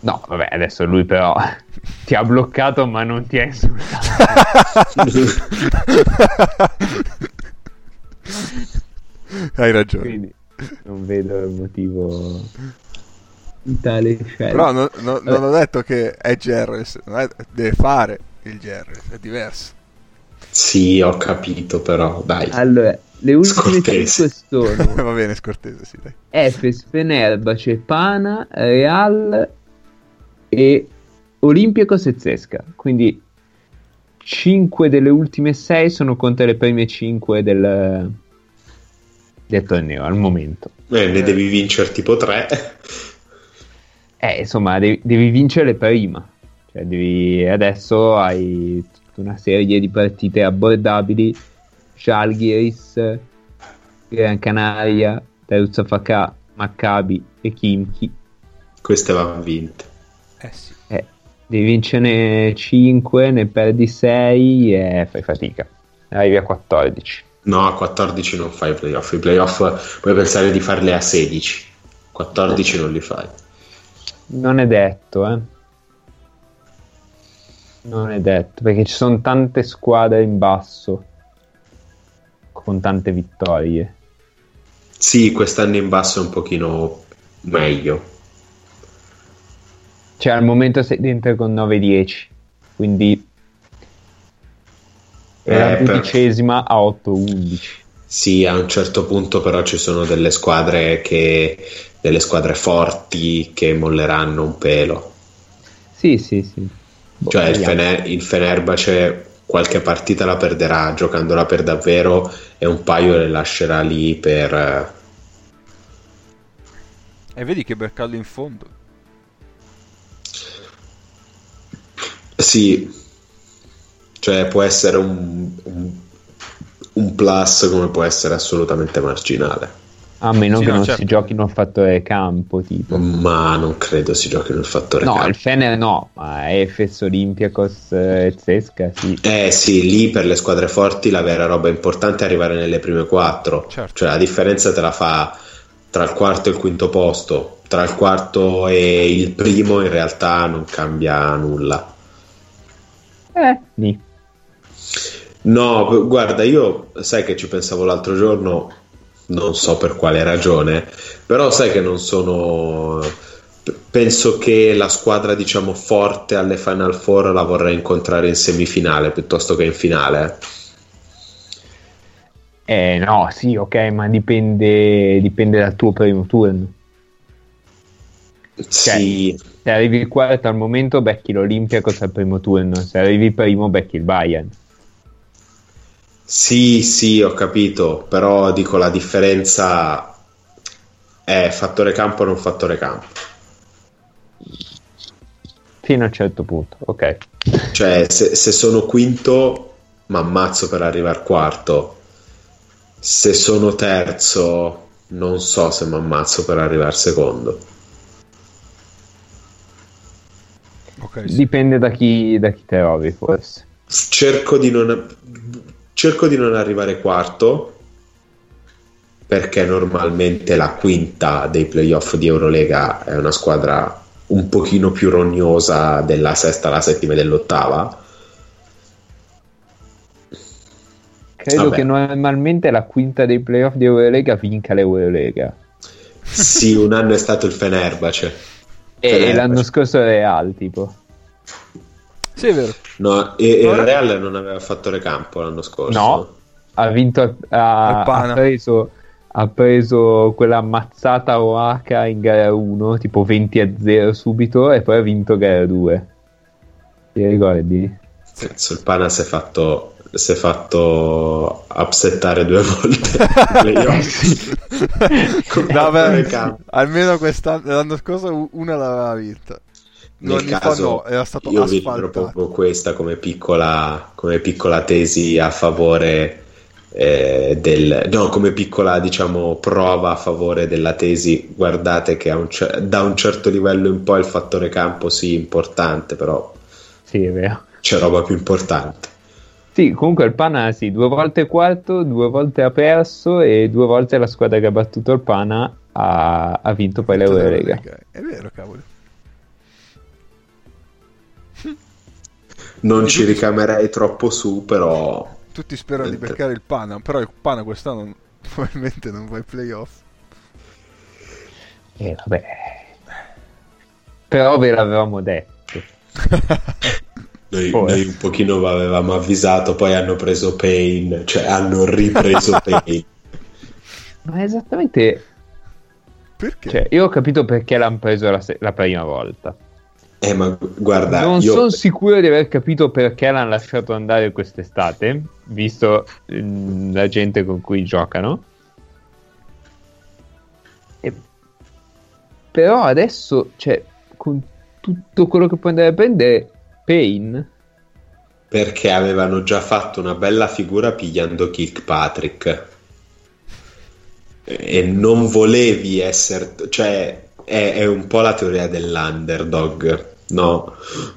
No, vabbè, adesso lui però ti ha bloccato ma non ti ha insultato. Hai ragione. Quindi non vedo il motivo di tale scelta. Però no, no, non ho detto che è Gerres, deve fare il Gerres, è diverso. Sì, ho capito però, dai. Allora, le ultime 5 sono Va bene, scortese, sì, dai. Efes, Fenerbahce, Pana, Real e Olympiacos e Zesca. Quindi 5 delle ultime 6 sono contro le prime 5 del, del torneo al momento. Eh, ne devi vincere tipo 3. Eh, insomma, devi, devi vincere prima. Cioè, devi, adesso hai tutta una serie di partite abbordabili. Žalgiris, Gran Canaria, Teruzzafaka, Maccabi e Kimchi. Queste vanno vinte. Eh sì. Eh, devi vincerne 5, ne perdi 6 e fai fatica. Arrivi a 14. No, a 14 non fai i playoff. I playoff puoi pensare di farli a 16. 14 non li fai. Non è detto, eh. Non è detto, perché ci sono tante squadre in basso con tante vittorie. Sì, quest'anno in basso è un pochino meglio. Cioè al momento sei dentro con 9-10, quindi è la Eh, per- dodicesima a 8-11. Sì, a un certo punto però ci sono delle squadre che delle squadre forti che molleranno un pelo. Sì, sì, sì. Boh, Cioè il. Fener- il Fenerbahce qualche partita la perderà giocandola per davvero e un paio le lascerà lì per... eh, E vedi che Bercallo in fondo. Sì, cioè può essere un, un, un plus come può essere assolutamente marginale. A meno Sì, che no, non certo. si giochino il fattore campo, tipo. Ma non credo si giochi nel fattore No, campo. il Fener no, ma Efes, Olympiacos eh, e Zesca sì. Eh sì, lì per le squadre forti la vera roba importante è arrivare nelle prime quattro. Certo. Cioè la differenza te la fa tra il quarto e il quinto posto. Tra il quarto e il primo in realtà non cambia nulla. Eh. No, gu- guarda, io sai che ci pensavo l'altro giorno, non so per quale ragione, però sai che non sono... Penso che la squadra, diciamo, forte alle Final Four la vorrei incontrare in semifinale piuttosto che in finale. Eh no, sì, ok, ma dipende, dipende dal tuo primo turno. Sì, Se arrivi quarto al momento becchi l'Olympiacos al primo turno, se arrivi primo becchi il Bayern. sì, sì, ho capito, però dico la differenza è fattore campo o non fattore campo. Fino a un certo punto, ok. Cioè, se, se sono quinto, mi ammazzo per arrivare quarto. Se sono terzo, non so se mi ammazzo per arrivare secondo. Ok, sì. Dipende da chi, da chi trovi, forse. Cerco di non, cerco di non arrivare quarto, perché normalmente la quinta dei playoff di Eurolega è una squadra un pochino più rognosa della sesta, la settima e dell'ottava. Credo Vabbè. che normalmente la quinta dei playoff di Eurolega vinca l'Eurolega. Sì, un anno è stato il Fenerbahce. E Fenerbahce. l'anno scorso è Real, tipo. Sì, è vero. No, e, e il Real non aveva fattore campo l'anno scorso. No, ha vinto, ha, ha preso, ha preso quella mazzata Oaka in gara 1, tipo 20 a 0 subito, e poi ha vinto gara 2. Ti ricordi? Cazzo, il Pana si è fatto, si è fatto upsettare due volte. No, beh, almeno quest'anno, l'anno scorso una l'aveva vinta. Due Nel anni fa caso, no, era stato io vi asfaltato. propongo questa come piccola, come piccola tesi a favore eh, del no, come piccola diciamo prova a favore della tesi. Guardate che un da un certo livello in poi il fattore campo sì importante, però Sì, è vero. c'è roba più importante. Sì, comunque il Pana sì, due volte quarto, due volte ha perso e due volte la squadra che ha battuto il Pana ha, ha vinto poi l'Eurolega. È vero, cavolo. Non ci ricamerei troppo su, però Tutti sperano di beccare il Pana, però il Pana quest'anno probabilmente non va ai playoff. E vabbè. Però ve l'avevamo detto. noi, noi un pochino avevamo avvisato, poi hanno preso Pain, cioè hanno ripreso Pain. Ma esattamente... Perché? Cioè, io ho capito perché l'hanno preso la, se- la prima volta. Eh, ma guarda, non io... sono sicuro di aver capito perché l'hanno lasciato andare quest'estate, visto mm, la gente con cui giocano. E- Però adesso, cioè, con tutto quello che puoi andare a prendere, Pain, Perché avevano già fatto una bella figura pigliando Kilpatrick. E non volevi essere... Cioè, è, è un po' la teoria dell'underdog, no?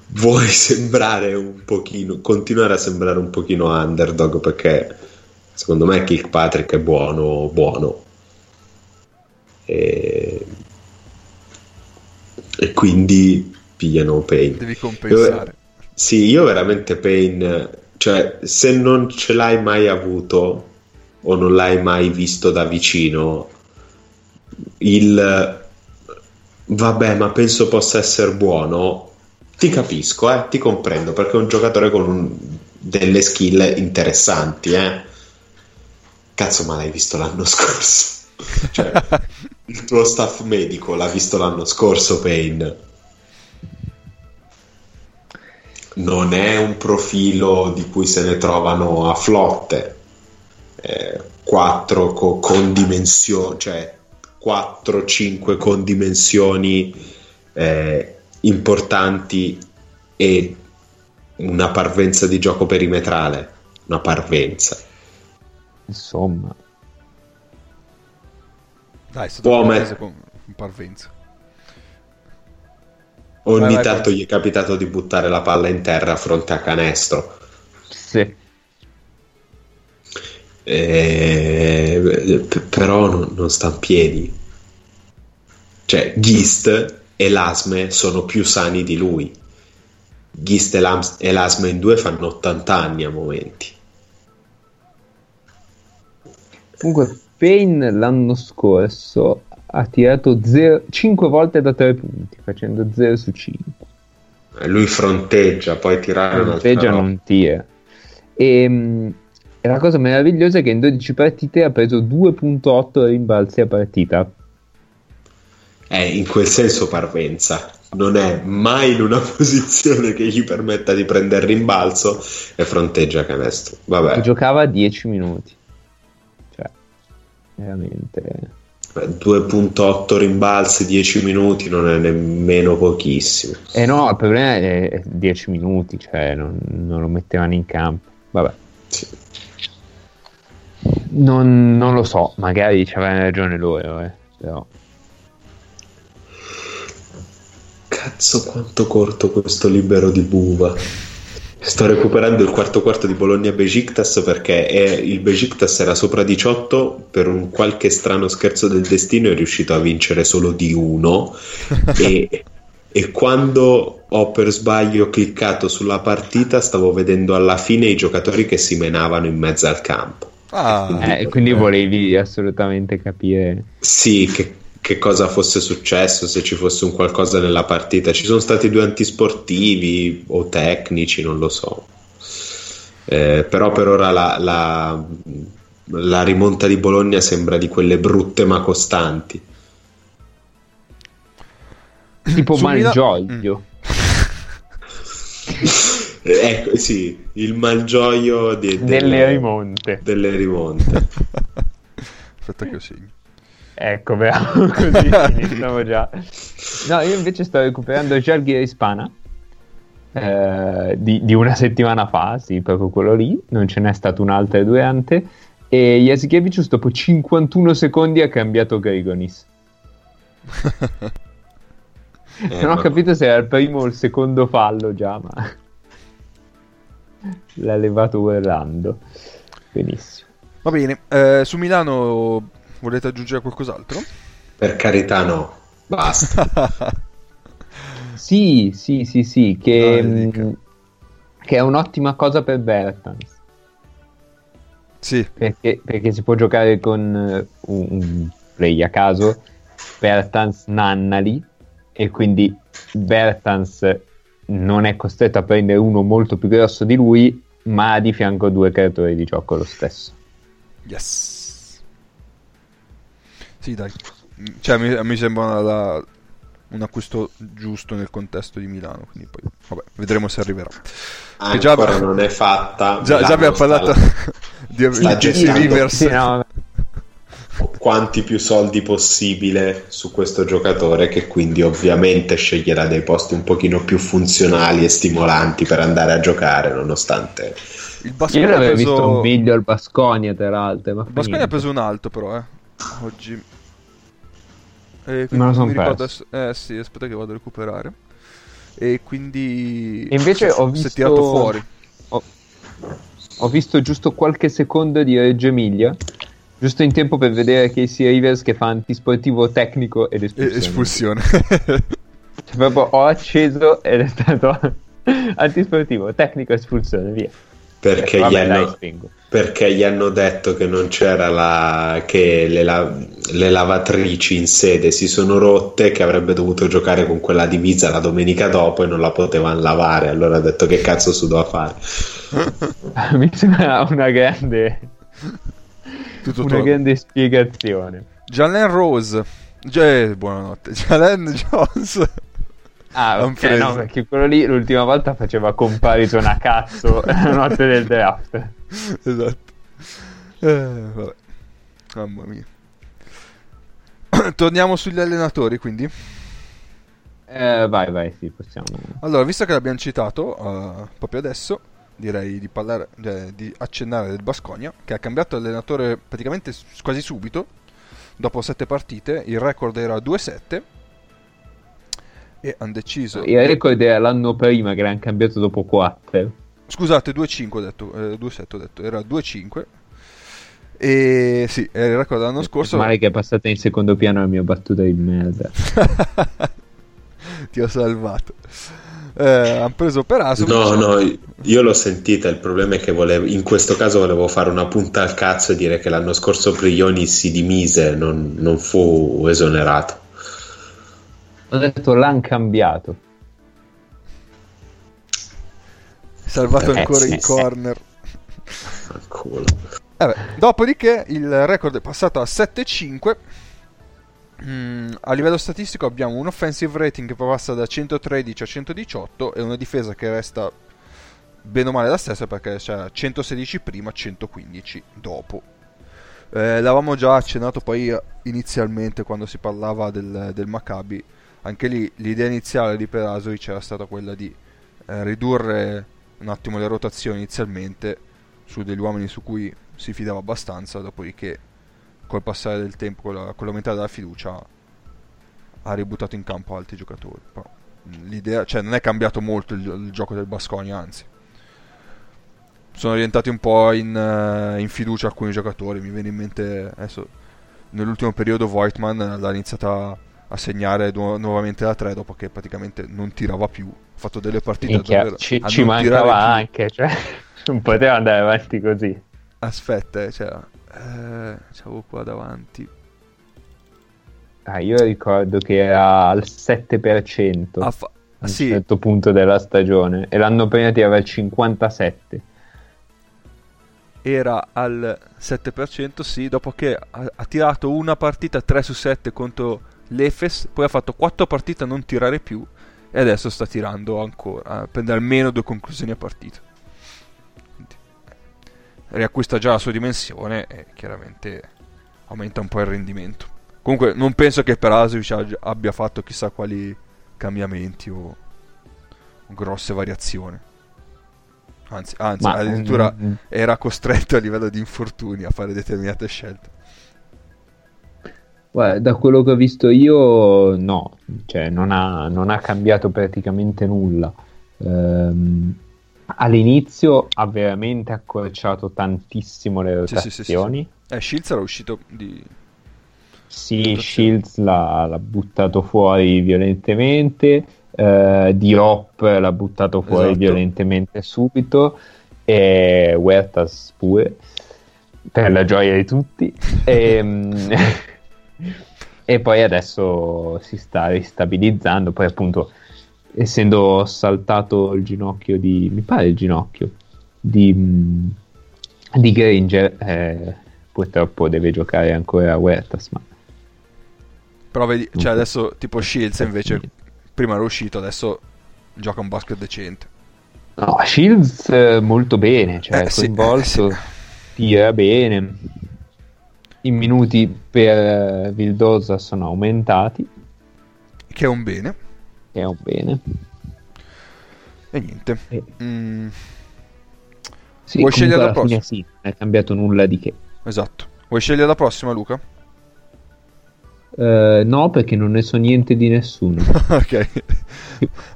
Vuoi sembrare un pochino... Continuare a sembrare un pochino underdog perché Secondo me Kirkpatrick è buono, buono. E, e quindi pigliano Payne. Devi compensare. Sì, io veramente Payne, cioè se non ce l'hai mai avuto o non l'hai mai visto da vicino, il vabbè, ma penso possa essere buono, ti capisco, eh, ti comprendo, perché è un giocatore con un- delle skill interessanti, eh. Cazzo, ma l'hai visto l'anno scorso? cioè, il tuo staff medico l'ha visto l'anno scorso, Payne. Non è un profilo di cui se ne trovano a flotte. Eh, 4 co- con dimensioni, cioè 4-5 con dimensioni eh, importanti e una parvenza di gioco perimetrale. Una parvenza. Insomma, Dai, è stato Può met- con Parvenza. Ogni Vai, tanto vai. gli è capitato di buttare la palla in terra a fronte a canestro. sì. Eh, però non, non sta in piedi. Cioè, Gist e Lasme sono più sani di lui. Gist e, Lams- e Lasme in due fanno 80 anni a momenti. Comunque, Payne l'anno scorso ha tirato 5 volte da 3 punti, facendo 0 su 5. Eh, Lui fronteggia, poi tirare Fronteggia non tira. E, mh, e la cosa meravigliosa è che in 12 partite ha preso 2.8 rimbalzi a partita. È in quel senso parvenza. Non è mai in una posizione che gli permetta di prendere rimbalzo e fronteggia canestro. Vabbè, giocava 10 minuti. Cioè, veramente... Beh, 2.8 rimbalzi, 10 minuti non è nemmeno pochissimo. Eh no, il problema è 10 minuti, cioè non, non lo mettevano in campo. Vabbè, Sì. non, non lo so, magari ci avevano ragione loro, eh, però... Cazzo, quanto corto questo libero di Buva. Sto recuperando il quarto quarto di Bologna-Besiktas perché è- il Besiktas era sopra 18, per un qualche strano scherzo del destino è riuscito a vincere solo di uno. E, e quando ho per sbaglio cliccato sulla partita stavo vedendo alla fine i giocatori che si menavano in mezzo al campo. Ah, Eh, quindi volevi assolutamente capire... Sì, che, che cosa fosse successo, se ci fosse un qualcosa nella partita. Ci sono stati due antisportivi o tecnici, non lo so. Eh, però per ora la, la- la rimonta di Bologna sembra di quelle brutte ma costanti. Tipo Malgioglio. Eh, ecco, sì, il malgioio di- Delle delle, rimonte. delle rimonte. Aspetta che lo segno. Ecco, bravo, così iniziamo già. No, io invece sto recuperando Giarghi Ispana eh, di, di una settimana fa, sì, proprio quello lì, non ce n'è stato un'altra durante, e Jasikevicius dopo 51 secondi ha cambiato Grigonis. Eh, non ho ma- capito se era il primo o il secondo fallo già, ma l'ha levato urlando. Benissimo. Va bene, eh, su Milano volete aggiungere qualcos'altro? Per carità no, basta. Sì, sì, sì, sì, che, Dai, dica. mh, che è un'ottima cosa per Bertans. sì, Perché, perché si può giocare con eh, un, un play a caso, Bertans Nannali, e quindi Bertans non è costretto a prendere uno molto più grosso di lui, ma ha di fianco due creatori di gioco lo stesso. yes. Sì, dai. Cioè, mi, mi sembra la- un acquisto giusto nel contesto di Milano, quindi poi, vabbè, vedremo se arriverà. Che già- Ancora non è fatta. Già, già abbiamo parlato di, di Jesse Rivers. Sì, no, quanti più soldi possibile su questo giocatore che quindi ovviamente sceglierà dei posti un pochino più funzionali e stimolanti per andare a giocare nonostante Il io Basconia ha l'avevo visto preso... un video al Basconia, tra l'altro. Ma Il fa Basconia ha preso un alto però, eh. Oggi. E Me lo son mi ricordo perso. Eh sì, aspetta che vado a recuperare. E quindi... E invece ho Si è visto- tirato fuori. Ho, ho visto giusto qualche secondo di Reggio Emilia, giusto in tempo per vedere Casey Rivers che fa antisportivo tecnico ed espulsione. espulsione. Cioè, proprio ho acceso ed è stato antisportivo, tecnico, espulsione, via. Perché, Vabbè, gli hanno, perché gli hanno detto che non c'era la. che le, la- le lavatrici in sede si sono rotte, che avrebbe dovuto giocare con quella divisa la domenica dopo e non la potevano lavare. Allora ha detto che cazzo si doveva fare. Mi sembra una grande, Tutto una grande spiegazione. Jalen Rose. Cioè, buonanotte. Jalen Jones. Ah, ok, no, perché quello lì l'ultima volta faceva comparison a cazzo la notte del draft. esatto. Eh, vabbè. Mamma mia. Torniamo sugli allenatori, quindi. Eh, vai, vai, sì, possiamo. Allora, visto che l'abbiamo citato eh, proprio adesso, direi di, parlare, eh, di accennare del Basconia, che ha cambiato allenatore praticamente quasi subito, dopo sette partite. Il record era 2-7 e hanno deciso... Il record era l'anno prima che l'hanno cambiato dopo 4. Scusate, 2-5 ho detto, eh, 2-7 ho detto, era 2-5. E sì, era il record dell'anno scorso. Male che è passata in secondo piano la mia battuta di merda. Ti ho salvato. Eh, hanno preso per Aso. No, no, io l'ho sentita. Il problema è che volevo, in questo caso volevo fare una punta al cazzo e dire che l'anno scorso Prioni si dimise, non, non fu esonerato. Ho detto l'hanno cambiato. Salvato Eh, ancora sì, in sì. corner. Fanculo. Vabbè, dopodiché il record è passato a 7-5. Mm, a livello statistico abbiamo un offensive rating che passa da 113 a 118 e una difesa che resta bene o male la stessa perché c'è 116 prima, 115 dopo. Eh, l'avevamo già accennato poi inizialmente quando si parlava del, del Maccabi. Anche lì l'idea iniziale di Perasovic era stata quella di eh, ridurre un attimo le rotazioni inizialmente su degli uomini su cui si fidava abbastanza, dopodiché col passare del tempo, con, la, con l'aumentare della fiducia, ha ributtato in campo altri giocatori. Però, l'idea, cioè, non è cambiato molto il, il gioco del Basconia, anzi. Sono orientati un po' in, eh, in fiducia alcuni giocatori. Mi viene in mente adesso nell'ultimo periodo Voigtman l'ha iniziata a segnare nu- nuovamente da 3 dopo che praticamente non tirava più. Ha fatto delle partite Minchia, davvero ci, a ci mancava anche, cioè, non poteva andare avanti così. Aspetta, cioè, eh, c'avevo qua davanti. Ah, io ricordo che era al 7% Ah, a fa- un sì, certo punto della stagione e l'anno prima tirava il 57%. era al 7%, sì, dopo che ha, ha tirato una partita 3 su 7 contro l'Efes, poi ha fatto 4 partite a non tirare più e adesso sta tirando ancora, prende almeno due conclusioni a partita. Quindi, riacquista già la sua dimensione e chiaramente aumenta un po' il rendimento. Comunque non penso che Perasovic ag- abbia fatto chissà quali cambiamenti o, grosse variazioni. Anzi, anzi addirittura mm, era costretto a livello di infortuni a fare determinate scelte. Guarda, da quello che ho visto io, no, cioè non ha, non ha cambiato praticamente nulla. Ehm, all'inizio ha veramente accorciato tantissimo le Sì, sì, sì, sì, sì. rotazioni. Eh, Shields era uscito di... Sì, Rotazioni. Shields l'ha, l'ha buttato fuori violentemente, eh, Diop l'ha buttato fuori Esatto. violentemente subito, e Huertas pure, per la gioia di tutti. E, e poi adesso si sta ristabilizzando, poi appunto essendo saltato il ginocchio di, mi pare il ginocchio, di, di Granger, eh, purtroppo deve giocare ancora Huertas, ma Però vedi, cioè adesso tipo Shields invece prima era uscito, adesso gioca un basket decente. No, Shields eh, molto bene, cioè Eh, sì, coinvolto, eh, sì. tira bene. I minuti per eh, Vildosa sono aumentati, Che è un bene. che è un bene. E niente. Eh, Mm, sì, Vuoi scegliere la prossima? sì, non è cambiato nulla di che. esatto. Vuoi scegliere la prossima, Luca? Eh, no, perché non ne so niente di nessuno. ok.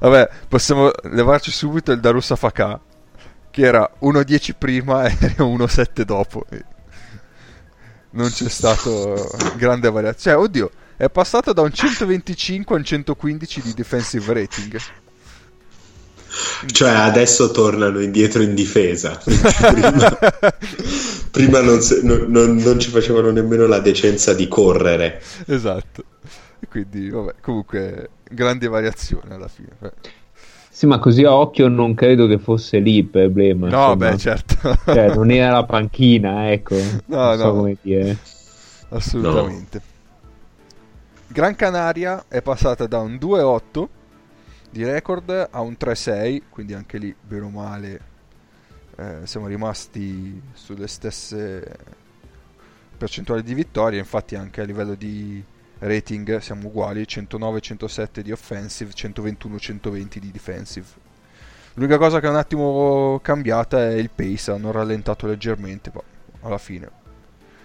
Vabbè, possiamo levarci subito il Darussa Fakà, che era 1-10 prima e 1-7 dopo. Non c'è stato grande variazione. Cioè, oddio, è passato da un 125 a un 115 di defensive rating. Cioè, adesso tornano indietro in difesa. prima, prima non, se, non, non, non, ci facevano nemmeno la decenza di correre. Esatto. E quindi, vabbè, comunque, grandi variazioni alla fine. Sì, ma così a occhio non credo che fosse lì il problema. No, insomma. beh, certo. cioè, non era la panchina, ecco. No, non so no. come dire. Assolutamente. No. Gran Canaria è passata da un 2-8 di record a un 3-6, quindi anche lì, bene o male, eh, siamo rimasti sulle stesse percentuali di vittorie, infatti anche a livello di rating siamo uguali, 109-107 di offensive, 121-120 di defensive. L'unica cosa che è un attimo cambiata è il pace, hanno rallentato leggermente, ma alla fine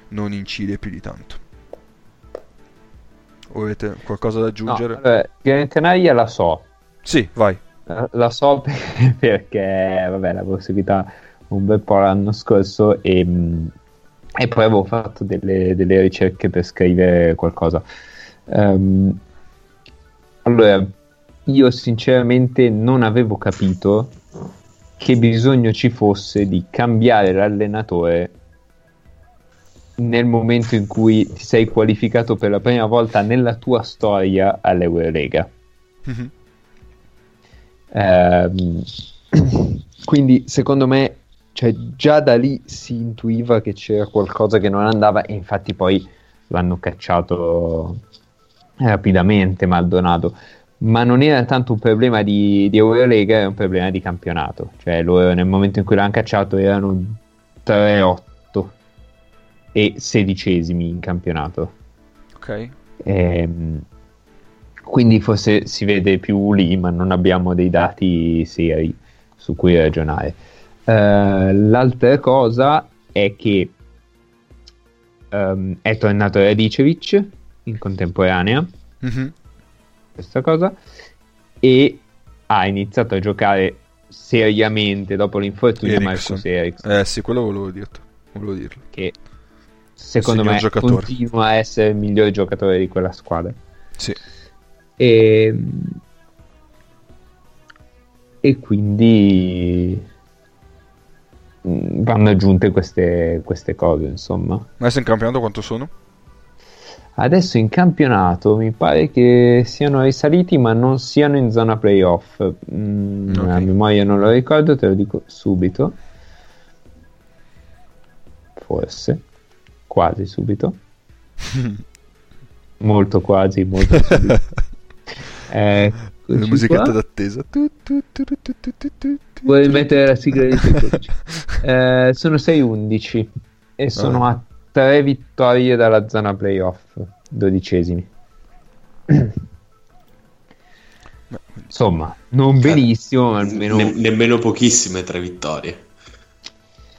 non incide più di tanto. O avete qualcosa da aggiungere? No, vabbè, Gran Canaria la so, sì, vai. La, la so perché, vabbè, l'avevo seguita un bel po' l'anno scorso e, e poi avevo fatto delle, delle, ricerche per scrivere qualcosa. Um, allora, io sinceramente non avevo capito che bisogno ci fosse di cambiare l'allenatore nel momento in cui ti sei qualificato per la prima volta nella tua storia all'Eurolega. Mm-hmm. Ehm, quindi secondo me cioè, già da lì si intuiva che c'era qualcosa che non andava e infatti poi l'hanno cacciato rapidamente Maldonado. Ma non era tanto un problema di, di Eurolega era un problema di campionato. Cioè loro nel momento in cui l'hanno cacciato erano 3-8 e sedicesimi in campionato. Ok. Ehm, quindi forse si vede più lì, ma non abbiamo dei dati seri su cui ragionare. Uh, l'altra cosa è che um, è tornato Radicevic in contemporanea, mm-hmm. questa cosa, e ha iniziato a giocare seriamente dopo l'infortunio di Marcus Ericsson. Eh sì, quello volevo, dirlo, volevo dirlo. Che secondo me giocatore. continua a essere il migliore giocatore di quella squadra. Sì. E, e quindi vanno aggiunte queste, queste cose, insomma. Adesso in campionato quanto sono? Adesso in campionato mi pare che siano risaliti, ma non siano in zona playoff. Mm, okay. A memoria non lo ricordo, te lo dico subito. Forse, quasi subito. molto quasi, molto subito. Eh, la musichetta d'attesa. Vuoi mettere la sigla di eh, Sono 6-11 e sono ah. a 3 vittorie dalla zona playoff, dodicesimi. Insomma, non cioè, benissimo, ma almeno... Ne- nemmeno pochissime tre vittorie.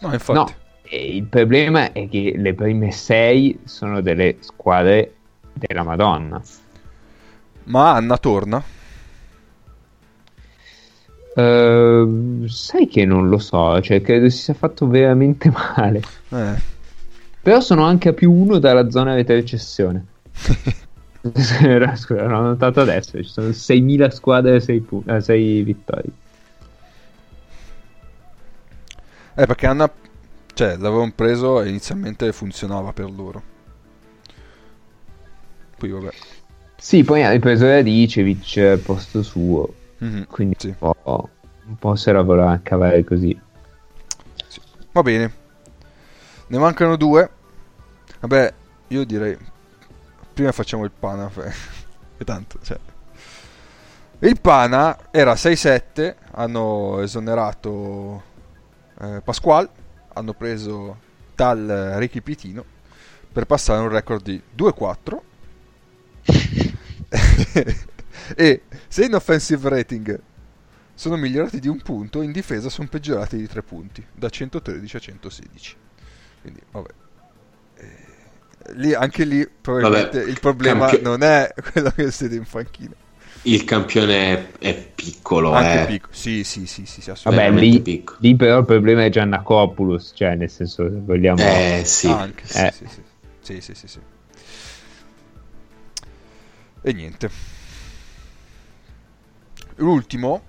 No, infatti. No, il problema è che le prime 6 sono delle squadre della Madonna. Ma Anna torna? Uh, sai che non lo so, cioè credo si sia fatto veramente male. Eh. Però sono anche a più uno dalla zona di recessione. Scusa, l'ho notato adesso, ci sono 6.000 squadre e 6, pu- eh, 6 vittorie. Eh, perché Anna, cioè, l'avevano preso e inizialmente funzionava per loro. Poi vabbè. Sì, poi ha ripreso Radicevic al posto suo, mm-hmm, quindi sì. un, po', un po' se la vorrà cavare così. Sì. Va bene, ne mancano due. Vabbè, io direi prima facciamo il Pana, e tanto, cioè. Il Pana era 6-7, hanno esonerato eh, Pasquale, hanno preso tal Ricky Pitino per passare un record di 2-4 e se in offensive rating sono migliorati di un punto, in difesa sono peggiorati di tre punti, da 113 a 116. Quindi, vabbè. Eh, lì, anche lì, probabilmente vabbè, il problema campio... non è quello che siete in panchina. il campione è, è piccolo, Anche eh. piccolo. Sì, sì, sì, sì, sì, Vabbè, lì, piccolo. lì però il problema è Giannacopoulos, cioè nel senso, se vogliamo... Eh sì. Anche, sì, Eh. sì, sì. Sì, sì, sì, sì. E niente. L'ultimo,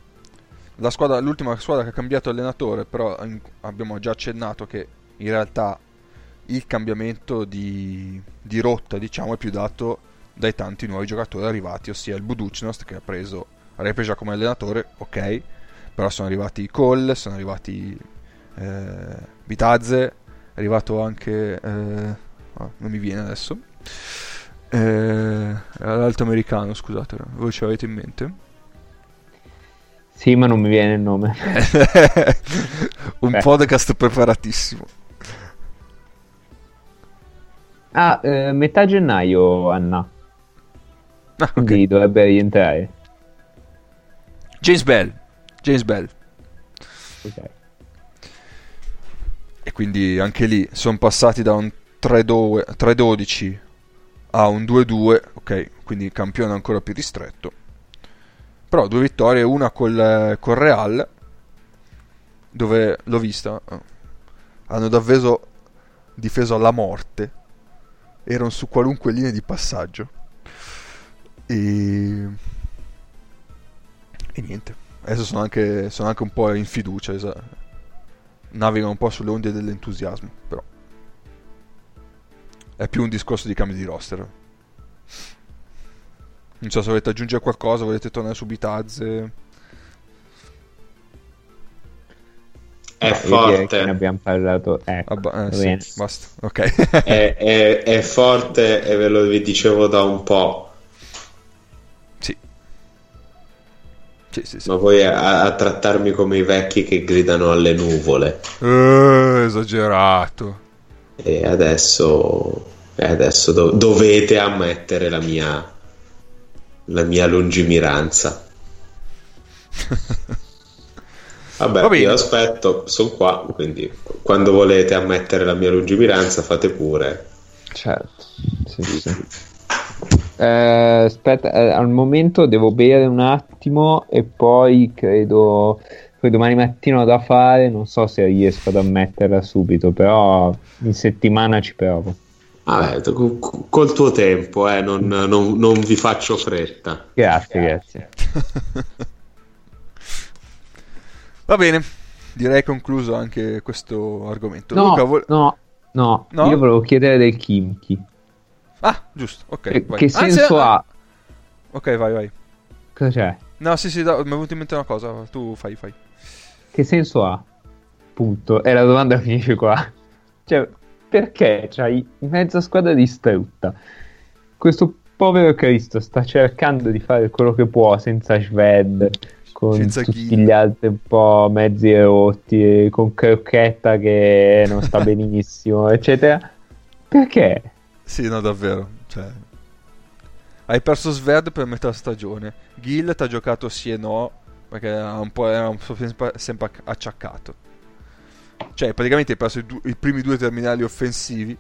squadra, l'ultima squadra che ha cambiato allenatore, però in- abbiamo già accennato che in realtà il cambiamento di, di rotta, diciamo, è più dato dai tanti nuovi giocatori arrivati, ossia il Buducnost che ha preso Repeja come allenatore, ok, però sono arrivati Cole, sono arrivati eh, Bitazze, è arrivato anche eh, ah, non mi viene adesso eh, l'alto americano scusate voi ce l'avete in mente Sì, ma non mi viene il nome. un Beh. podcast preparatissimo Ah, eh, metà gennaio, Anna. Ah. Quindi dovrebbe rientrare. James Bell James Bell Ok. e quindi anche lì sono passati da un 3-2 3-12 a un 2-2 ok quindi campione ancora più ristretto però due vittorie una col, col Real dove l'ho vista eh, hanno davvero difeso alla morte. Erano su qualunque linea di passaggio. E e niente. Adesso sono anche, sono anche un po' in fiducia esa- navigano un po' sulle onde dell'entusiasmo però è più un discorso di cambio di roster non so se volete aggiungere qualcosa volete tornare su Bitazze È No, che ne forte. abbiamo parlato. Ecco, Abba- eh, va sì, basta ok È, è- è forte e ve lo vi dicevo da un po'. sì sì sì, sì. Ma voi a, a trattarmi come i vecchi che gridano alle nuvole. Eh, esagerato E adesso, e adesso do- dovete ammettere la mia, la mia lungimiranza. Vabbè, io aspetto, sono qua, quindi quando volete ammettere la mia lungimiranza fate pure. Certo. Sì, sì. Eh, aspetta, eh, al momento devo bere un attimo e poi credo, poi domani mattina ho da fare, non so se riesco ad ammetterla subito, però in settimana ci provo. Vabbè, co- co- col tuo tempo, eh, non, non- non vi faccio fretta. Grazie, grazie. va bene direi concluso anche questo argomento No, Luca, vol- no, no, No? io volevo chiedere del Kimchi. ah giusto ok Che, vai. che Anzi, senso ah, ha? ok vai vai Cosa c'è? no sì sì da- mi è venuta in mente una cosa tu fai fai Che senso ha? Punto. E la domanda finisce qua. Cioè, perché c'hai mezza squadra distrutta? Questo povero Cristo sta cercando di fare quello che può senza Shved, con Senza tutti Gil. gli altri un po' mezzi erotti, e con Crocchetta che non sta benissimo, eccetera. Perché? Sì, no, davvero. Cioè... Hai perso Sverd per metà stagione. Gil ti ha giocato sì e no, perché era un po', era un po' sempre acciaccato. Cioè, praticamente hai perso i, du- i primi due terminali offensivi.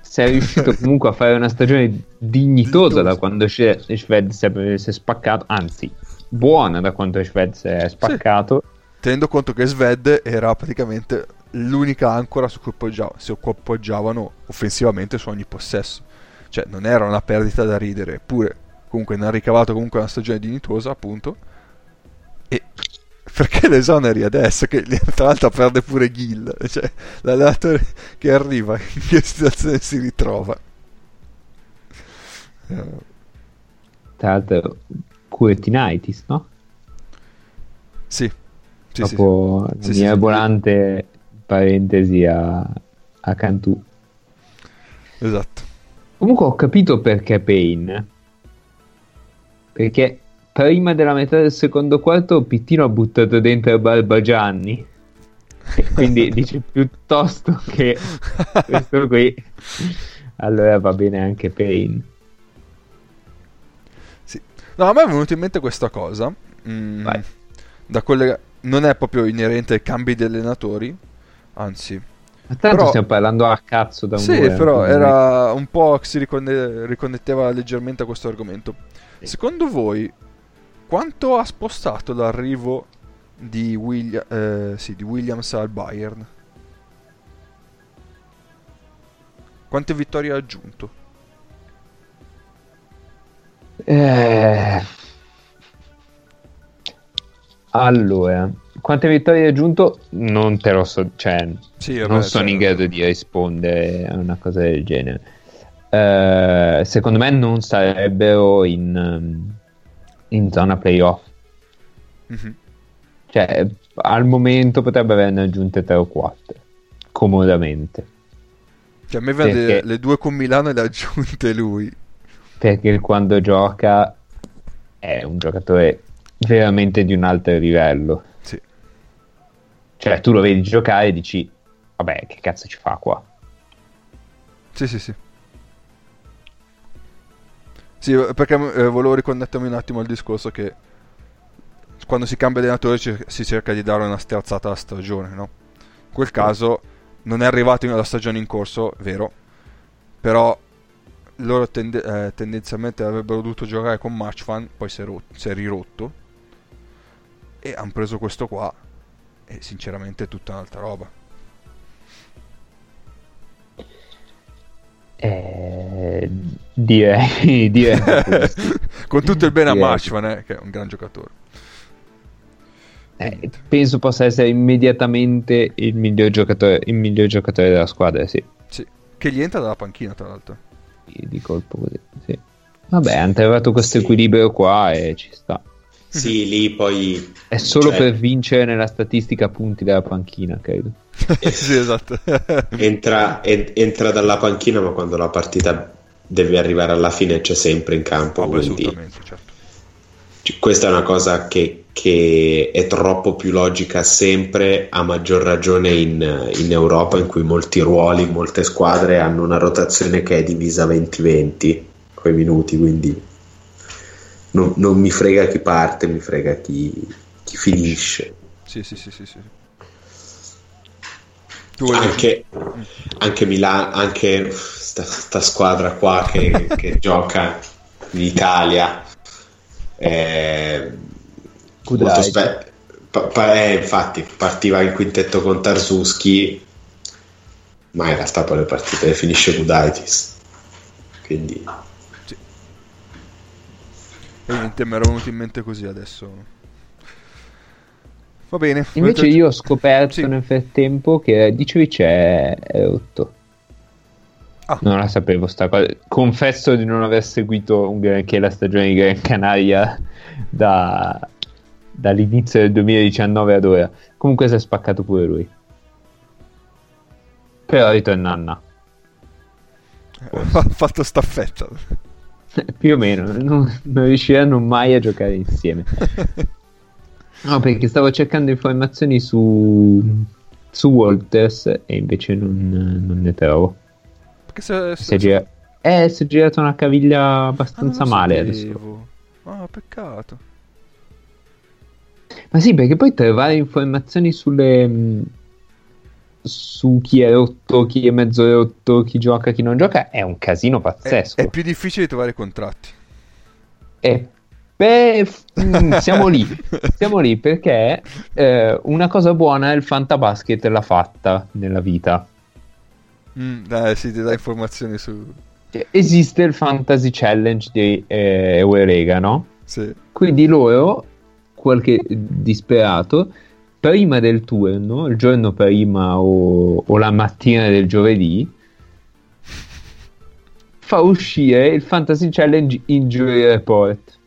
Sei riuscito comunque a fare una stagione dignitosa da quando Sh- Shved si è, si è spaccato, anzi, buona da quando Shved si è spaccato. Tenendo conto che Sved era praticamente l'unica ancora su cui appoggia- su cui appoggiavano offensivamente su ogni possesso. Cioè, non era una perdita da ridere. Eppure, comunque, ne ha ricavato comunque una stagione dignitosa, appunto. E perché l'esoneri adesso? Che tra l'altro perde pure Gil. Cioè, l'allenatore che arriva, in che situazione si ritrova? Tra l'altro, Curetinitis, no? sì. Sì, Dopo sì. la Sì, mia sì. volante parentesi a, a Cantù. Esatto. Comunque ho capito perché Payne. Perché prima della metà del secondo quarto Pittino ha buttato dentro Barbagianni. Quindi dice piuttosto che questo qui. Allora va bene anche Payne. Sì. No, a me è venuta in mente questa cosa. mm, da quelle non è proprio inerente ai cambi di allenatori, anzi, Ma tanto Però- stiamo parlando a cazzo da Sì, un'ora, però quindi- era un po' che si riconne- riconnetteva leggermente a questo argomento. Secondo voi, quanto ha spostato l'arrivo di, Willia- eh, sì, di Williams al Bayern? Quante vittorie ha aggiunto? Eh... Allora, quante vittorie hai aggiunto? Non te lo so, cioè, Sì, vabbè, non sono cioè- in grado di rispondere a una cosa del genere. Eh, secondo me non sarebbero in, in zona playoff. Mhm. Cioè, al momento potrebbe averne aggiunte 3 o 4, comodamente. Cioè, a me Perché- le due con Milano e le ha aggiunte lui. Perché quando gioca è un giocatore veramente di un altro livello. Sì. Cioè, tu lo vedi giocare e dici, vabbè, che cazzo ci fa qua? Sì, sì, sì. Sì, perché eh, volevo riconnettermi un attimo al discorso che quando si cambia allenatore ci- si cerca di dare una sterzata alla stagione, no? In quel caso non è arrivato nella stagione in corso, vero, però loro tende- eh, tendenzialmente avrebbero dovuto giocare con Matchfan, poi si è, rot- si è rirotto e hanno preso questo qua e sinceramente è tutta un'altra roba. Eh, direi, direi con tutto il bene a. Matchfan, eh, che è un gran giocatore. Eh, penso possa essere immediatamente il miglior giocatore, il miglior giocatore della squadra, sì. Sì, che gli entra dalla panchina, tra l'altro. Di colpo così, sì. Vabbè, hanno trovato questo Sì. equilibrio qua e ci sta. Sì, lì poi È solo Cioè- per vincere nella statistica punti della panchina, credo. sì, esatto. entra, en- entra dalla panchina, ma quando la partita deve arrivare alla fine c'è sempre in campo. Quindi assolutamente, certo. c- questa è una cosa che, che è troppo più logica sempre, a maggior ragione in, in Europa, in cui molti ruoli, molte squadre hanno una rotazione che è divisa 20-20 coi minuti, quindi non, non mi frega chi parte, mi frega chi, chi finisce. Sì, sì, sì, sì, sì. Anche, anche Milano, anche sta, sta squadra qua che, che gioca in Italia. eh, molto spe- pa- pa- eh, infatti partiva in quintetto con Tarzuski, ma in realtà poi le partite le finisce Gudaitis. Quindi E niente, mi era venuto in mente così adesso. Va bene. Invece volete- io ho scoperto Sì. nel frattempo che Dicevic è, è rotto. Ah. Non la sapevo sta cosa. Confesso di non aver seguito un granché la stagione di Gran Canaria da- dall'inizio del 2019 ad ora. Comunque si è spaccato pure lui. Però ritorna Anna. Ha fatto staffetta. Più o meno, non, non riusciranno mai a giocare insieme. No, perché stavo cercando informazioni su, su Walters e invece non, non ne trovo. Perché se, se- Si è, gira- eh, si è girata una caviglia Ah, abbastanza lo male sapevo. adesso. Ah, peccato. Ma sì, perché poi trovare informazioni sulle. Su chi è rotto, chi è mezzo rotto, chi gioca, chi non gioca è un casino È, pazzesco. è più difficile trovare contratti. E beh, f- mm, siamo lì, siamo lì perché eh, una cosa buona è il fantabasket l'ha fatta nella vita. Mm, dai, sì, ti dà informazioni su... Cioè, Esiste il Fantasy Challenge di eh, Eurolega, no? Sì. Quindi loro, qualche disperato, prima del turno, il giorno prima o, o la mattina del giovedì, fa uscire il Fantasy Challenge Injury Report.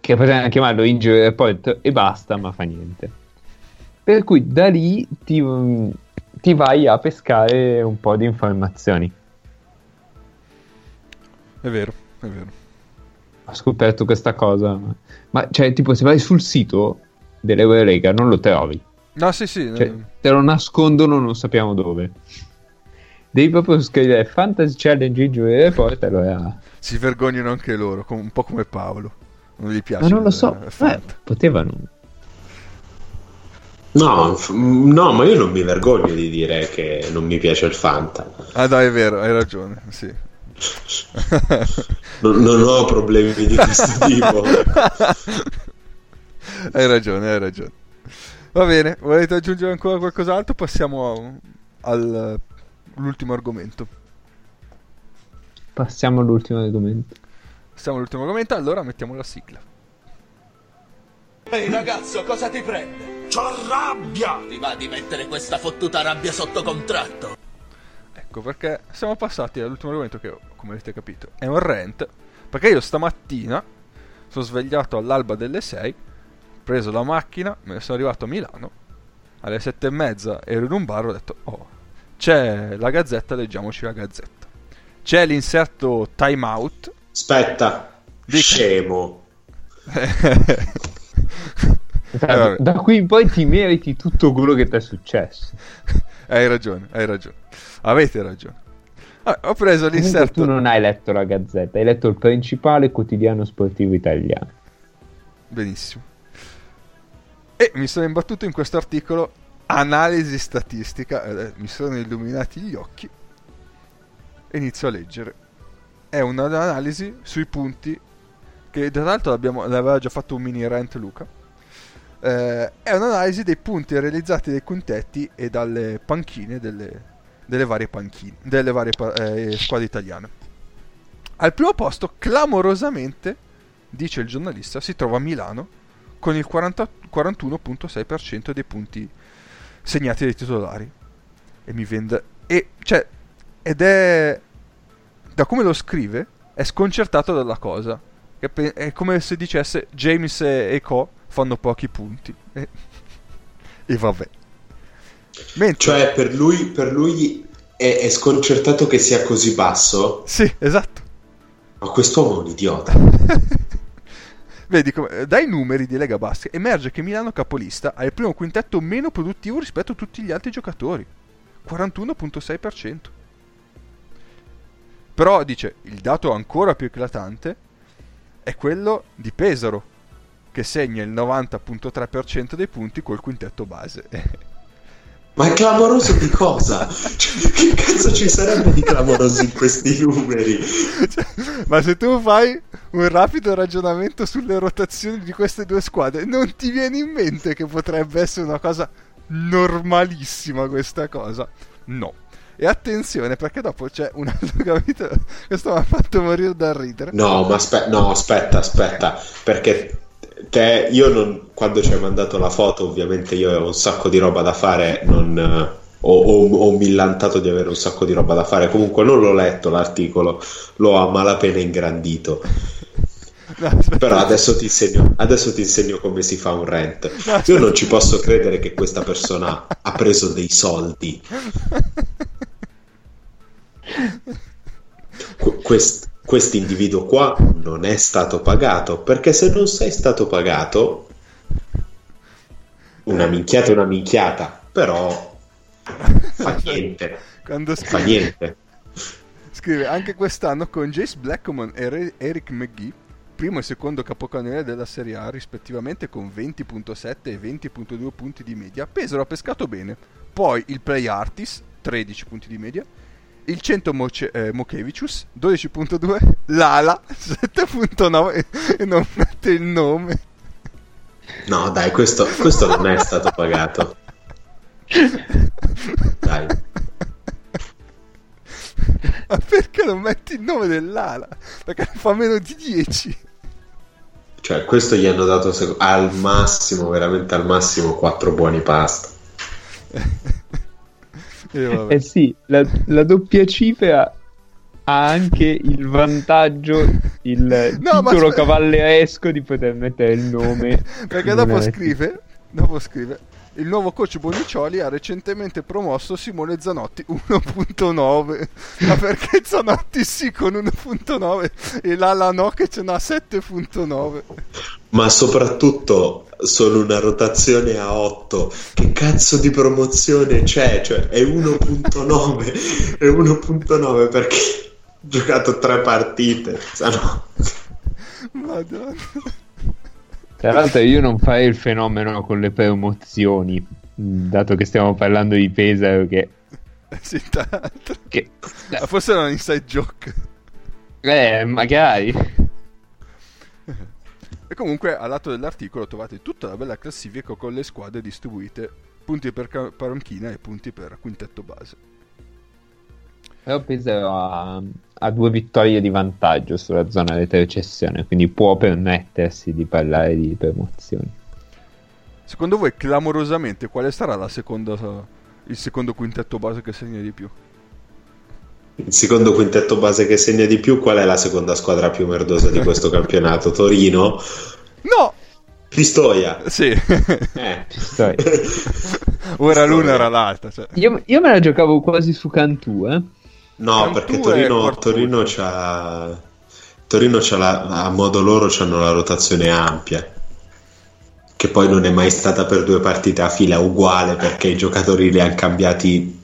Che potevano chiamarlo Injury Report e basta, ma fa niente. Per cui da lì ti, ti vai a pescare un po' di informazioni. È vero, è vero. Ho scoperto questa cosa. Ma cioè, tipo, se vai sul sito dell'Eurolega non lo trovi. No, sì, sì. Cioè, eh, te lo nascondono, non sappiamo dove. Devi proprio scrivere Fantasy Challenge Injury Report. Allora, si vergognano anche loro, com- un po' come Paolo. Non gli piace. ma non lo so, eh, Fanta. potevano. No, f- no, ma io non mi vergogno di dire che non mi piace il Fanta. Ah dai, è vero, hai ragione, sì. Non, non ho problemi di questo tipo. hai ragione, hai ragione. Va bene, volete aggiungere ancora qualcos'altro? Passiamo all'ultimo argomento. Passiamo all'ultimo argomento. Passiamo all'ultimo argomento, allora mettiamo la sigla. Ehi ragazzo, cosa ti prende? C'ho rabbia! Ti va di mettere questa fottuta rabbia sotto contratto? Ecco perché siamo passati all'ultimo argomento che, come avete capito, è un rant. Perché io stamattina sono svegliato all'alba delle 6, ho preso la macchina, me ne sono arrivato a Milano, alle 7 e mezza ero in un bar, ho detto, oh, c'è la gazzetta, leggiamoci la gazzetta. C'è l'inserto time out. Aspetta, Dica. scemo. Esatto, Eh, vabbè. da qui in poi ti meriti tutto quello che ti è successo. hai ragione, hai ragione. Avete ragione. Vabbè, ho preso Comunque l'inserto... tu non hai letto la Gazzetta, hai letto il principale quotidiano sportivo italiano. Benissimo. E mi sono imbattuto in questo articolo analisi statistica, eh, mi sono illuminati gli occhi e inizio a leggere. È un'analisi sui punti che tra l'altro abbiamo, l'aveva già fatto un mini rant Luca. Eh, è un'analisi dei punti realizzati dai quintetti e dalle panchine delle, delle varie panchine, delle varie eh, squadre italiane. Al primo posto, clamorosamente, dice il giornalista, si trova Milano con il 40 41.6% dei punti segnati dai titolari. E mi vende. E cioè, ed è. Da come lo scrive, è sconcertato dalla cosa. È come se dicesse James e e Co fanno pochi punti. E, e vabbè. Mentre, Cioè, per lui, per lui è, è sconcertato che sia così basso. Sì, esatto. Ma quest'uomo è un idiota. Vedi, come, dai numeri di Lega Basket emerge che Milano capolista ha il primo quintetto meno produttivo rispetto a tutti gli altri giocatori. 41.6%. Però dice, il dato ancora più eclatante è quello di Pesaro, che segna il 90.3% dei punti col quintetto base. Ma è clamoroso di cosa? Cioè, che cazzo ci sarebbe di clamoroso in questi numeri? Cioè, ma se tu fai un rapido ragionamento sulle rotazioni di queste due squadre, non ti viene in mente che potrebbe essere una cosa normalissima questa cosa? No. E attenzione perché dopo c'è un altro capito. Questo mi ha fatto morire da ridere. No, ma aspe- no, aspetta, aspetta, perché te, io non, quando ci hai mandato la foto, ovviamente io avevo un sacco di roba da fare, non, eh, ho, ho- ho millantato di avere un sacco di roba da fare, comunque non l'ho letto l'articolo, l'ho a malapena ingrandito, No, però adesso ti insegno, adesso ti insegno come si fa un rent. Io non ci posso credere che questa persona ha preso dei soldi. Qu- quest- questo individuo qua non è stato pagato perché se non sei stato pagato una minchiata è una minchiata però fa niente Quando fa scrive, niente scrive anche quest'anno con Jace Blackmon e Re- Eric McGee, primo e secondo capocannoniere della Serie A, rispettivamente con 20.7 e 20.2 punti di media, Pesaro ha pescato bene. Poi il Play Artist, 13 punti di media, il 100 Moce- eh, Mokevicius, 12.2, l'Ala, 7.9 e- non mette il nome. no dai questo, questo non è stato pagato dai Ma perché non metti il nome dell'ala? Perché fa meno di 10. cioè questo gli hanno dato al massimo veramente al massimo quattro buoni pasta. Eh sì, la, la doppia cifra ha anche il vantaggio, il No, ma titolo aspe- cavalleresco di poter mettere il nome. Perché dopo scrive, dopo scrive, il nuovo coach Bonicioli ha recentemente promosso Simone Zanotti 1.9. Ma perché Zanotti sì con 1.9 e l'ala no che ce n'ha 7.9? ma soprattutto sono una rotazione a 8 che cazzo di promozione c'è cioè è 1.9 è 1.9 perché ho giocato tre partite Zanotti. Madonna. Tra l'altro io non farei il fenomeno con le promozioni, dato che stiamo parlando di Pesaro, che, sì, tanto. che Ma forse era un inside joke. eh, magari. E comunque al lato dell'articolo trovate tutta la bella classifica con le squadre distribuite, punti per panchina e punti per quintetto base. Però Pesaro ha, ha due vittorie di vantaggio sulla zona retrocessione, quindi può permettersi di parlare di promozioni. Secondo voi clamorosamente quale sarà la seconda, il secondo quintetto base che segna di più? Il secondo quintetto base che segna di più, qual è la seconda squadra più merdosa di questo campionato? Torino? No! Pistoia? Sì, Eh. Pistoia. l'una era l'altra. Cioè. Io, io me la giocavo quasi su Cantù, eh. No, Cantù perché Torino. Torino c'ha... Torino c'ha la, a modo loro c'hanno la rotazione ampia. Che poi non è mai stata per due partite a fila uguale perché i giocatori li hanno cambiati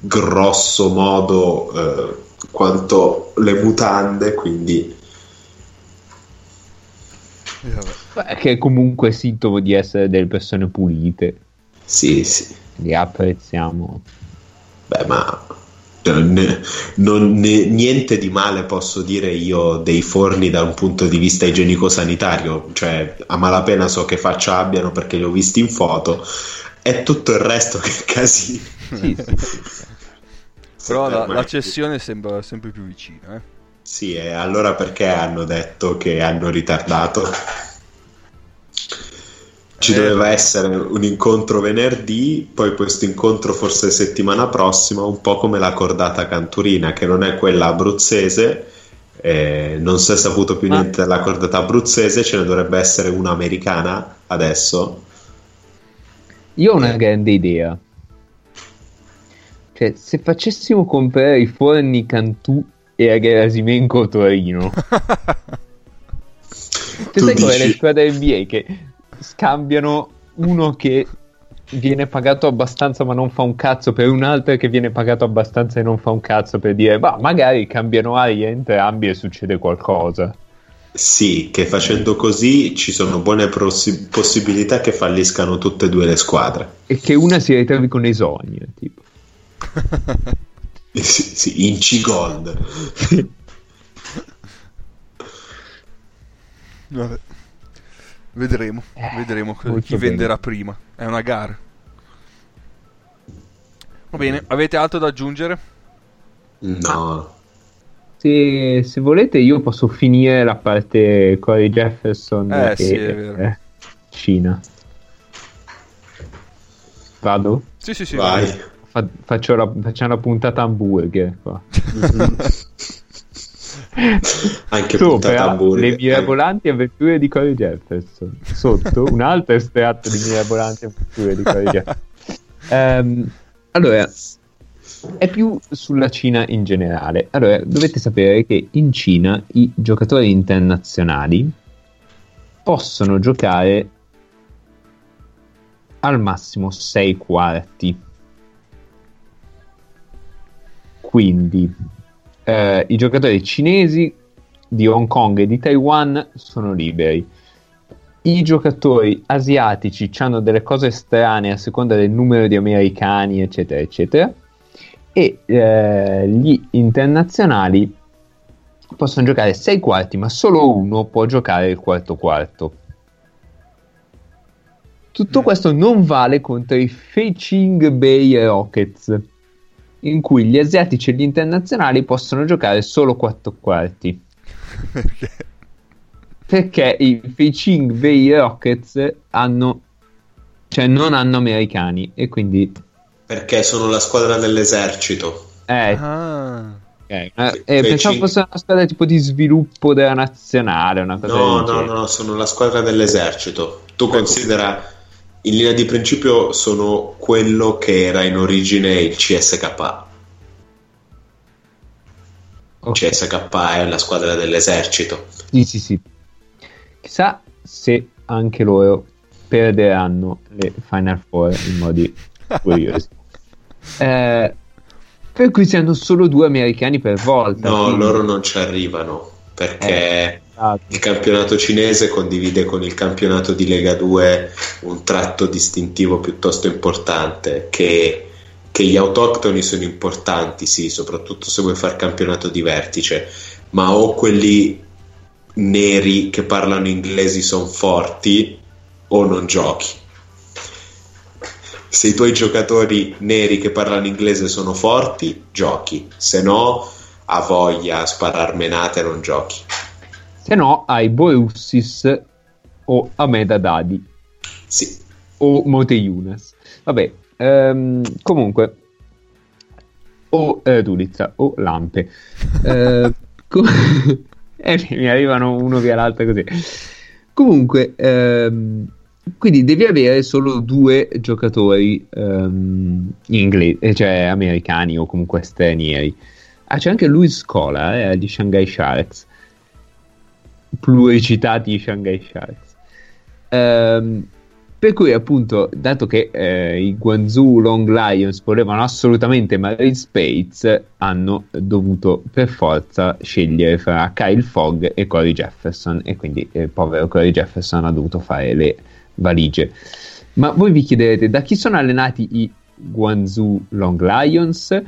grosso modo eh, quanto le mutande, quindi E vabbè. Beh, Che è comunque sintomo di essere delle persone pulite. sì, sì. Li apprezziamo. Beh, ma ne- non- ne- niente di male posso dire io dei forni da un punto di vista igienico-sanitario, cioè a malapena so che faccia abbiano perché li ho visti in foto, è tutto il resto che casino. Sì, sì. Però la, la cessione sembra sempre più vicina. Eh? Sì, e allora perché hanno detto che hanno ritardato? Ci Eh. doveva essere un incontro venerdì, poi questo incontro forse settimana prossima, un po' come la cordata canturina, che non è quella abruzzese. eh, non si è saputo più niente della cordata abruzzese, ce ne dovrebbe essere una americana adesso. Io ho una grande idea. Cioè, se facessimo comprare i forni Cantù e a Gerasimenko Torino, Cioè, Tu sai come le squadre NBA che scambiano uno che viene pagato abbastanza ma non fa un cazzo per un altro che viene pagato abbastanza e non fa un cazzo per dire, ma magari cambiano aria entrambi e succede qualcosa. Sì, che facendo così ci sono buone prossi- possibilità che falliscano tutte e due le squadre. E che una si ritrovi con esonia, tipo. Sì, sì, in C-Gold. Vabbè. Vedremo, Eh, vedremo chi bene. venderà prima. È una gara. Va bene, avete altro da aggiungere? No, Se, se volete io posso finire la parte Corey Jefferson Eh, e sì, è vero. eh, Cina. Vado? Sì, sì, sì. vai. Fa- faccio la, facciamo la puntata hamburger qua. Anche Sopra le mirabolanti avventure di Corey Jefferson. Sotto un altro estratto di mirabolanti avventure di Corey Jefferson. Ehm, allora, è più sulla Cina in generale. Allora, dovete sapere che in Cina i giocatori internazionali possono giocare al massimo 6 quarti. Quindi eh, i giocatori cinesi di Hong Kong e di Taiwan sono liberi. I giocatori asiatici hanno delle cose strane a seconda del numero di americani, eccetera, eccetera. E eh, gli internazionali possono giocare 6 quarti, ma solo uno può giocare il quarto quarto. Tutto questo non vale contro i Feiching Bay Rockets, in cui gli asiatici e gli internazionali possono giocare solo 4 quarti. Perché? Perché i Feiching Bay Rockets hanno, cioè non hanno americani e quindi Perché sono la squadra dell'esercito. eh, Ah. ok, eh, eh, pensavo fosse una squadra tipo di sviluppo della nazionale, una cosa No, no, genere. no, sono la squadra dell'esercito. Tu considera, in linea di principio, sono quello che era in origine il CSK. Ok. CSK è la squadra dell'esercito. Sì, sì, sì. Chissà se anche loro perderanno le Final Four in modi curiosi. Eh, per cui si hanno solo due americani per volta. No, quindi- loro non ci arrivano. perché Esatto. Il campionato cinese condivide con il campionato di Lega 2 un tratto distintivo piuttosto importante che, che gli autoctoni sono importanti, sì, soprattutto se vuoi fare campionato di vertice, ma o quelli neri che parlano inglesi sono forti o non giochi. Se i tuoi giocatori neri che parlano inglese sono forti, giochi, se no ha voglia a sparar menate non giochi. Se no, hai Borussis o Ahmed Haddadi Sì, o Mote Younes. Vabbè, ehm, comunque, o eh, Dulizza o Lampe. Eh, co- eh, mi arrivano uno via l'altro così. Comunque, ehm, quindi devi avere solo due giocatori ehm, inglesi, cioè americani o comunque stranieri. Ah, c'è anche Luis Scola, eh, di Shanghai Sharks. Pluricitati Shanghai Sharks. Ehm, per cui, appunto, dato che eh, i Guangzhou Long Lions volevano assolutamente Marine Spades, hanno dovuto per forza scegliere fra Kyle Fogg e Corey Jefferson. E quindi il povero Corey Jefferson ha dovuto fare le valigie. Ma voi vi chiederete da chi sono allenati i Guangzhou Long Lions?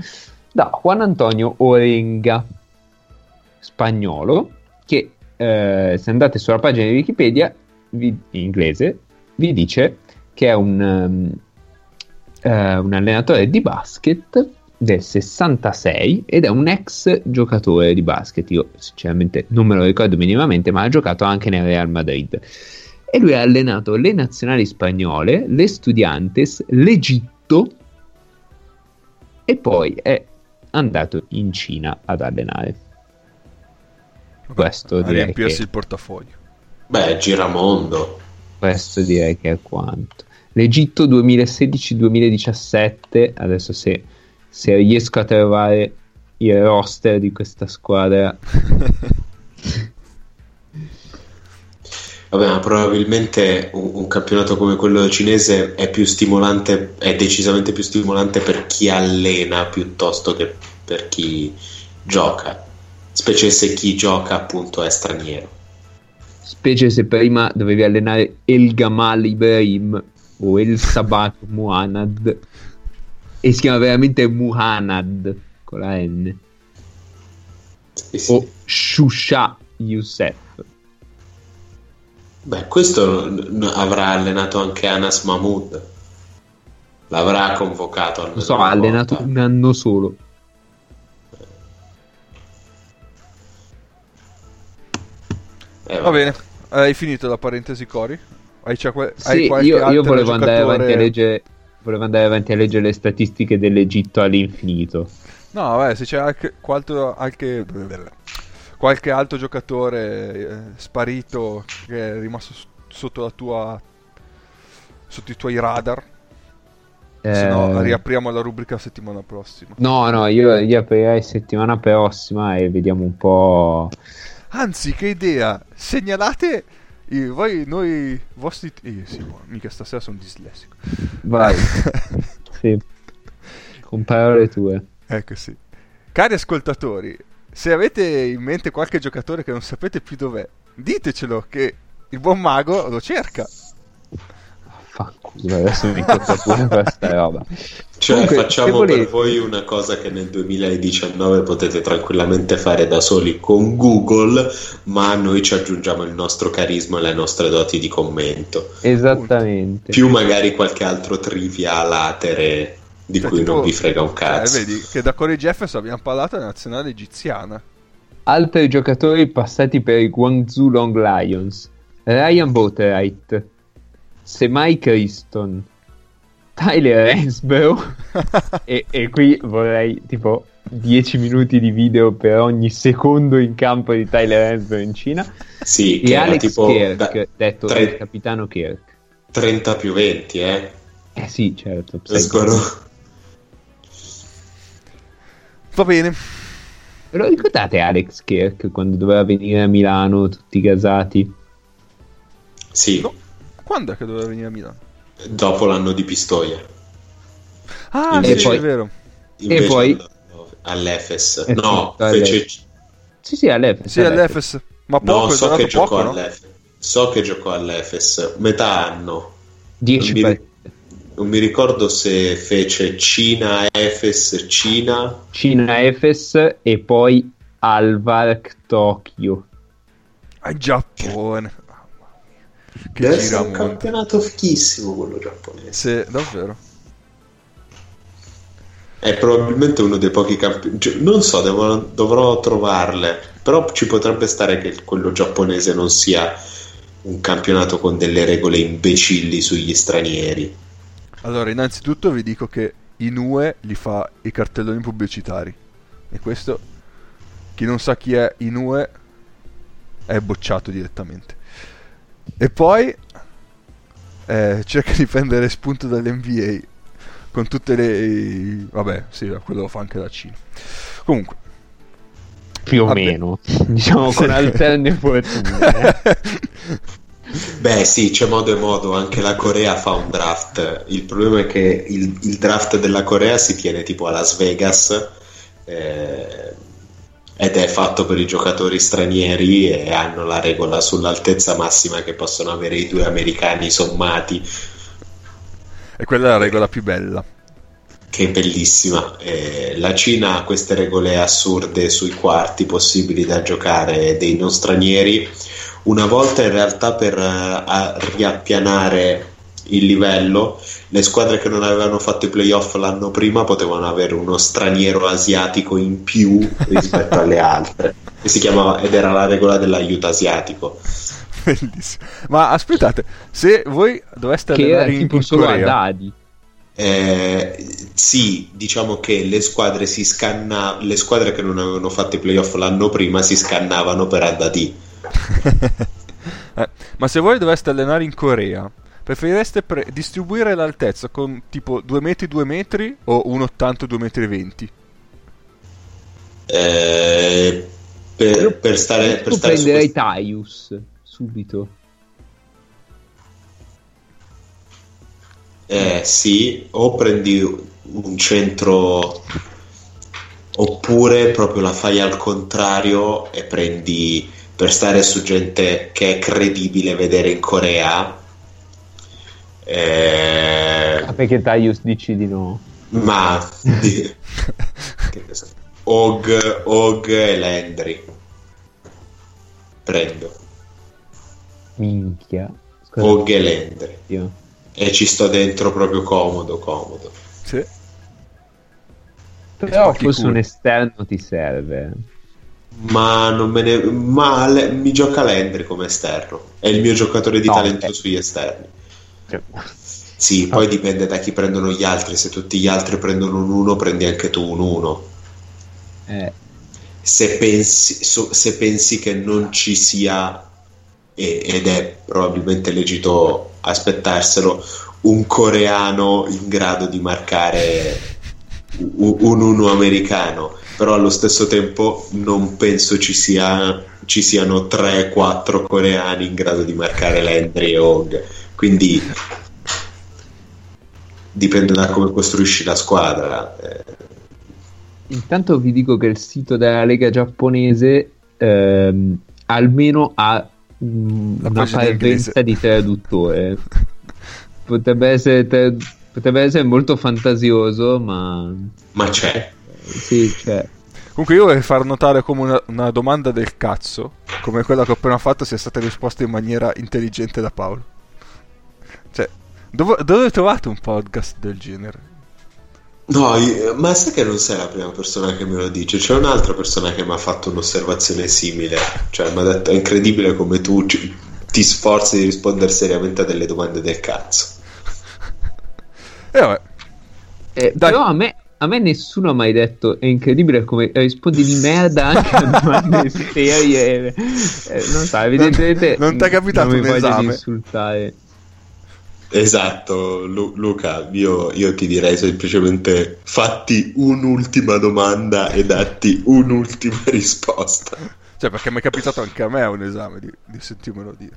Da Juan Antonio Orenga, spagnolo, che eh, se andate sulla pagina di Wikipedia vi- in inglese vi dice che è un, um, eh, un allenatore di basket del 66 ed è un ex giocatore di basket. Io sinceramente non me lo ricordo minimamente, ma ha giocato anche nel Real Madrid. E lui ha allenato le nazionali spagnole, le Studiantes, l'Egitto e poi è andato in Cina ad allenare. Questo a direi riempirsi che- il portafoglio. beh, giramondo. Questo direi che è quanto. L'Egitto 2016-2017, adesso se, se riesco a trovare il roster di questa squadra, Vabbè, ma probabilmente un, un campionato come quello cinese è più stimolante, è decisamente più stimolante per chi allena piuttosto che per chi gioca, specie se chi gioca appunto è straniero. specie se prima dovevi allenare El Gamal Ibrahim o El Sabat Muhanad, e si chiama veramente Muhanad con la N, Sì, sì. o Shusha Youssef. Beh, questo avrà allenato anche Anas Mahmoud. L'avrà convocato Non so, ha allenato un anno solo. Eh, Va bene, hai finito la parentesi Cori? Hai, c'è que- hai Sì, qualche io, io volevo andare giocatore- avanti a leggere. Volevo andare avanti a leggere le statistiche dell'Egitto all'infinito. No, vabbè, se c'è anche qualche, anche- qualche altro giocatore eh, sparito che è rimasto s- sotto la tua sotto i tuoi radar, se no Eh, riapriamo la rubrica settimana prossima. no, no, io, io aprirei settimana prossima e vediamo un po'. Anzi, che idea! Segnalate i, voi, noi, vostri... Eh, sì, boh, mica stasera sono dislessico. Vai, sì, con parole tue. ecco sì. Cari ascoltatori, se avete in mente qualche giocatore che non sapete più dov'è, ditecelo che il buon mago lo cerca. Fanculo, adesso mi tocca pure questa roba. Cioè, Comunque, facciamo volete- per voi una cosa che nel 2019 potete tranquillamente fare da soli con Google, ma noi ci aggiungiamo il nostro carisma e le nostre doti di commento. Esattamente. Più magari qualche altro trivia latere di Cioè, cui tipo- non vi frega un Eh, cazzo. vedi che da Corey Jefferson abbiamo parlato della nazionale egiziana. Altri giocatori passati per i Guangzhou Long Lions: Ryan Boatwright, Semai Criston, Tyler Hensborough. e, e qui vorrei tipo 10 minuti di video per ogni secondo in campo di Tyler Hensborough in Cina. Sì, E Alex tipo Kirk, da- detto tre- il capitano Kirk. 30 più 20, eh? Eh sì, certo. Hensborough. Va bene. Ve lo ricordate Alex Kirk quando doveva venire a Milano tutti gasati? Sì, No. Quando è che doveva venire a Milano? dopo l'anno di Pistoia. Ah, E sì, poi- è vero. Invece poi- all'Efes. Eh, no, fece, Sì, sì, all'Efes. Sì, all'Efes. Ma poco, no, so che giocò poco, no? all'Efes. So che giocò all'Efes metà anno. 10 Non mi-. Non mi ricordo se fece Cina, Efes, Cina. Cina Efes e poi Alvark Tokyo. In Giappone. Che Deve essere un campionato fichissimo quello giapponese. Sì, davvero. È probabilmente uno dei pochi campioni. Non so, devo- dovrò trovarle. Però ci potrebbe stare che quello giapponese non sia un campionato con delle regole imbecilli sugli stranieri. Allora, innanzitutto vi dico che Inoue gli fa i cartelloni pubblicitari. E questo, chi non sa chi è Inoue, è bocciato direttamente. E poi eh, cerca di prendere spunto dall'NBA con tutte le... Vabbè, sì, quello lo fa anche la Cina. Comunque, Più o Vabbè. meno. Diciamo con alterne fortune. eh. Beh, sì, c'è modo e modo. Anche la Corea fa un draft. Il problema è che il, il draft della Corea si tiene tipo a Las Vegas. eh, ed è fatto per i giocatori stranieri e hanno la regola sull'altezza massima che possono avere i due americani sommati. e quella è la regola più bella. che è bellissima. Eh, la Cina ha queste regole assurde sui quarti possibili da giocare dei non stranieri. Una volta in realtà per a- riappianare il livello, le squadre che non avevano fatto i playoff l'anno prima potevano avere uno straniero asiatico in più rispetto alle altre. E si chiamava, ed era la regola dell'aiuto asiatico. Bellissimo. Ma aspettate, se voi doveste che allenare in, in Corea. Eh, sì, diciamo che le squadre si scanna le squadre che non avevano fatto i playoff l'anno prima si scannavano per ADD. Eh, ma se voi doveste allenare in Corea, preferireste pre- distribuire l'altezza con tipo 2 metri 2 metri o 1,80 2 metri e 20? Eh, per, per stare, per stare su prenderei quest- Taius subito. eh, sì, o prendi un centro oppure proprio la fai al contrario e prendi per stare su gente che è credibile vedere in Corea. Eh, Ah, perché Taius dici di no? Ma so. Og, Og e Landry prendo Minchia. Scusa, Og e Landry io. e ci sto dentro proprio comodo comodo Sì. Però forse un esterno ti serve. ma non me ne ma le- mi gioca Landry come esterno è il mio giocatore di No, talento eh. sugli esterni sì poi dipende da chi prendono gli altri. Se tutti gli altri prendono un 1 prendi anche tu un 1 Eh, se pensi, so- se pensi che non ci sia, e- ed è probabilmente legito aspettarselo, un coreano in grado di marcare un uno americano, però allo stesso tempo non penso ci, sia, ci siano 3-4 coreani in grado di marcare Landry e quindi dipende da come costruisci la squadra. Eh, Intanto vi dico che il sito della Lega giapponese ehm, almeno ha La una parvenza di traduttore. Potrebbe essere, tra- potrebbe essere molto fantasioso, ma ma c'è. sì, cioè, Comunque io vorrei far notare come una, una domanda del cazzo, come quella che ho appena fatto, sia stata risposta in maniera intelligente da Paolo. Cioè, dove, dove trovate un podcast del genere? No, io- ma sai che non sei la prima persona che me lo dice? C'è un'altra persona che mi ha fatto un'osservazione simile. Cioè, mi ha detto: è incredibile come tu ci- ti sforzi di rispondere seriamente a delle domande del cazzo. E vabbè, eh, però a me, a me nessuno ha mai detto è incredibile come rispondi di merda anche a domande serie. Eh, non so, evidentemente non ti è capitato non un esame? insultare. Esatto, Lu- Luca, io, io ti direi semplicemente fatti un'ultima domanda e datti un'ultima risposta. cioè perché mi è capitato anche a me un esame di, di sentirmelo dire.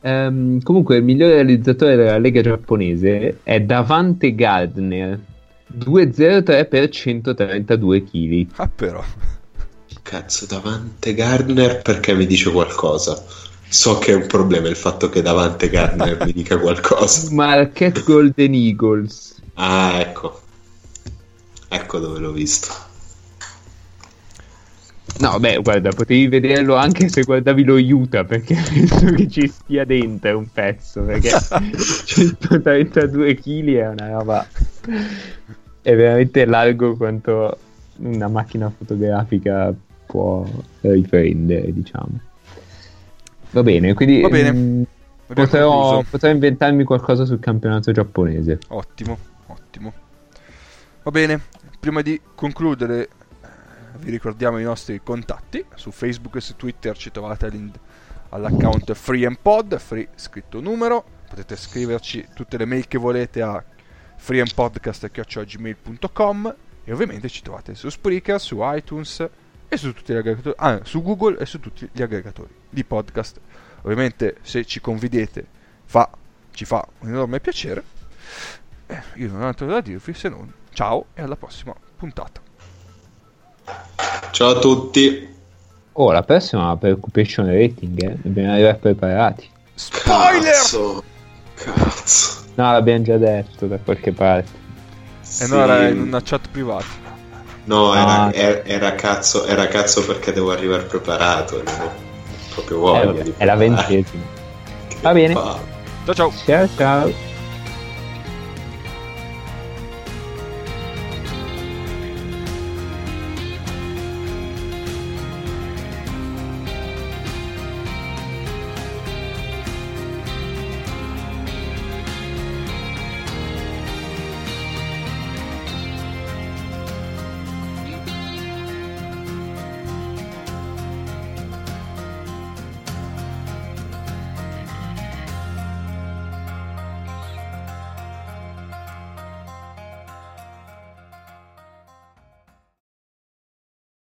Ehm, comunque, il migliore realizzatore della Lega giapponese è Davante Gardner 203 per 132 kg. Ah però, Cazzo, Davante Gardner perché mi dice qualcosa. So che è un problema il fatto che Davante Gardner mi dica qualcosa. Marquette Golden Eagles. Ah, ecco. Ecco dove l'ho visto. No, beh, guarda, potevi vederlo anche se guardavi lo Utah, perché penso che ci stia dentro un pezzo, perché 132 kg è una roba... è veramente largo quanto una macchina fotografica può riprendere, diciamo. Va bene, quindi... Va bene. mm, Abbiamo potrò, potrò inventarmi qualcosa sul campionato giapponese. Ottimo, ottimo. Va bene, prima di concludere eh, vi ricordiamo i nostri contatti. Su Facebook e su Twitter ci trovate all'account FreeandPod, free scritto numero. Potete scriverci tutte le mail che volete a freeandpodcast.gmail.com e ovviamente ci trovate su Spreaker, su iTunes e su tutti gli aggregatori, ah, su Google e su tutti gli aggregatori di podcast. Ovviamente se ci convidete fa, ci fa un enorme piacere. Eh, io non ho altro da dirvi se non ciao e alla prossima puntata. Ciao a tutti. Oh, la prossima per Occupation Rating, eh? Dobbiamo arrivare preparati. Spoiler! Cazzo. Cazzo. No, l'abbiamo già detto da qualche parte. E Sì. no, era in una chat privata. No, era, Ah. era- era cazzo, era cazzo perché devo arrivare preparato. Non proprio Eh, voglia vabbè, di è la ventesima. Va bene. Ciao ciao! Ciao ciao.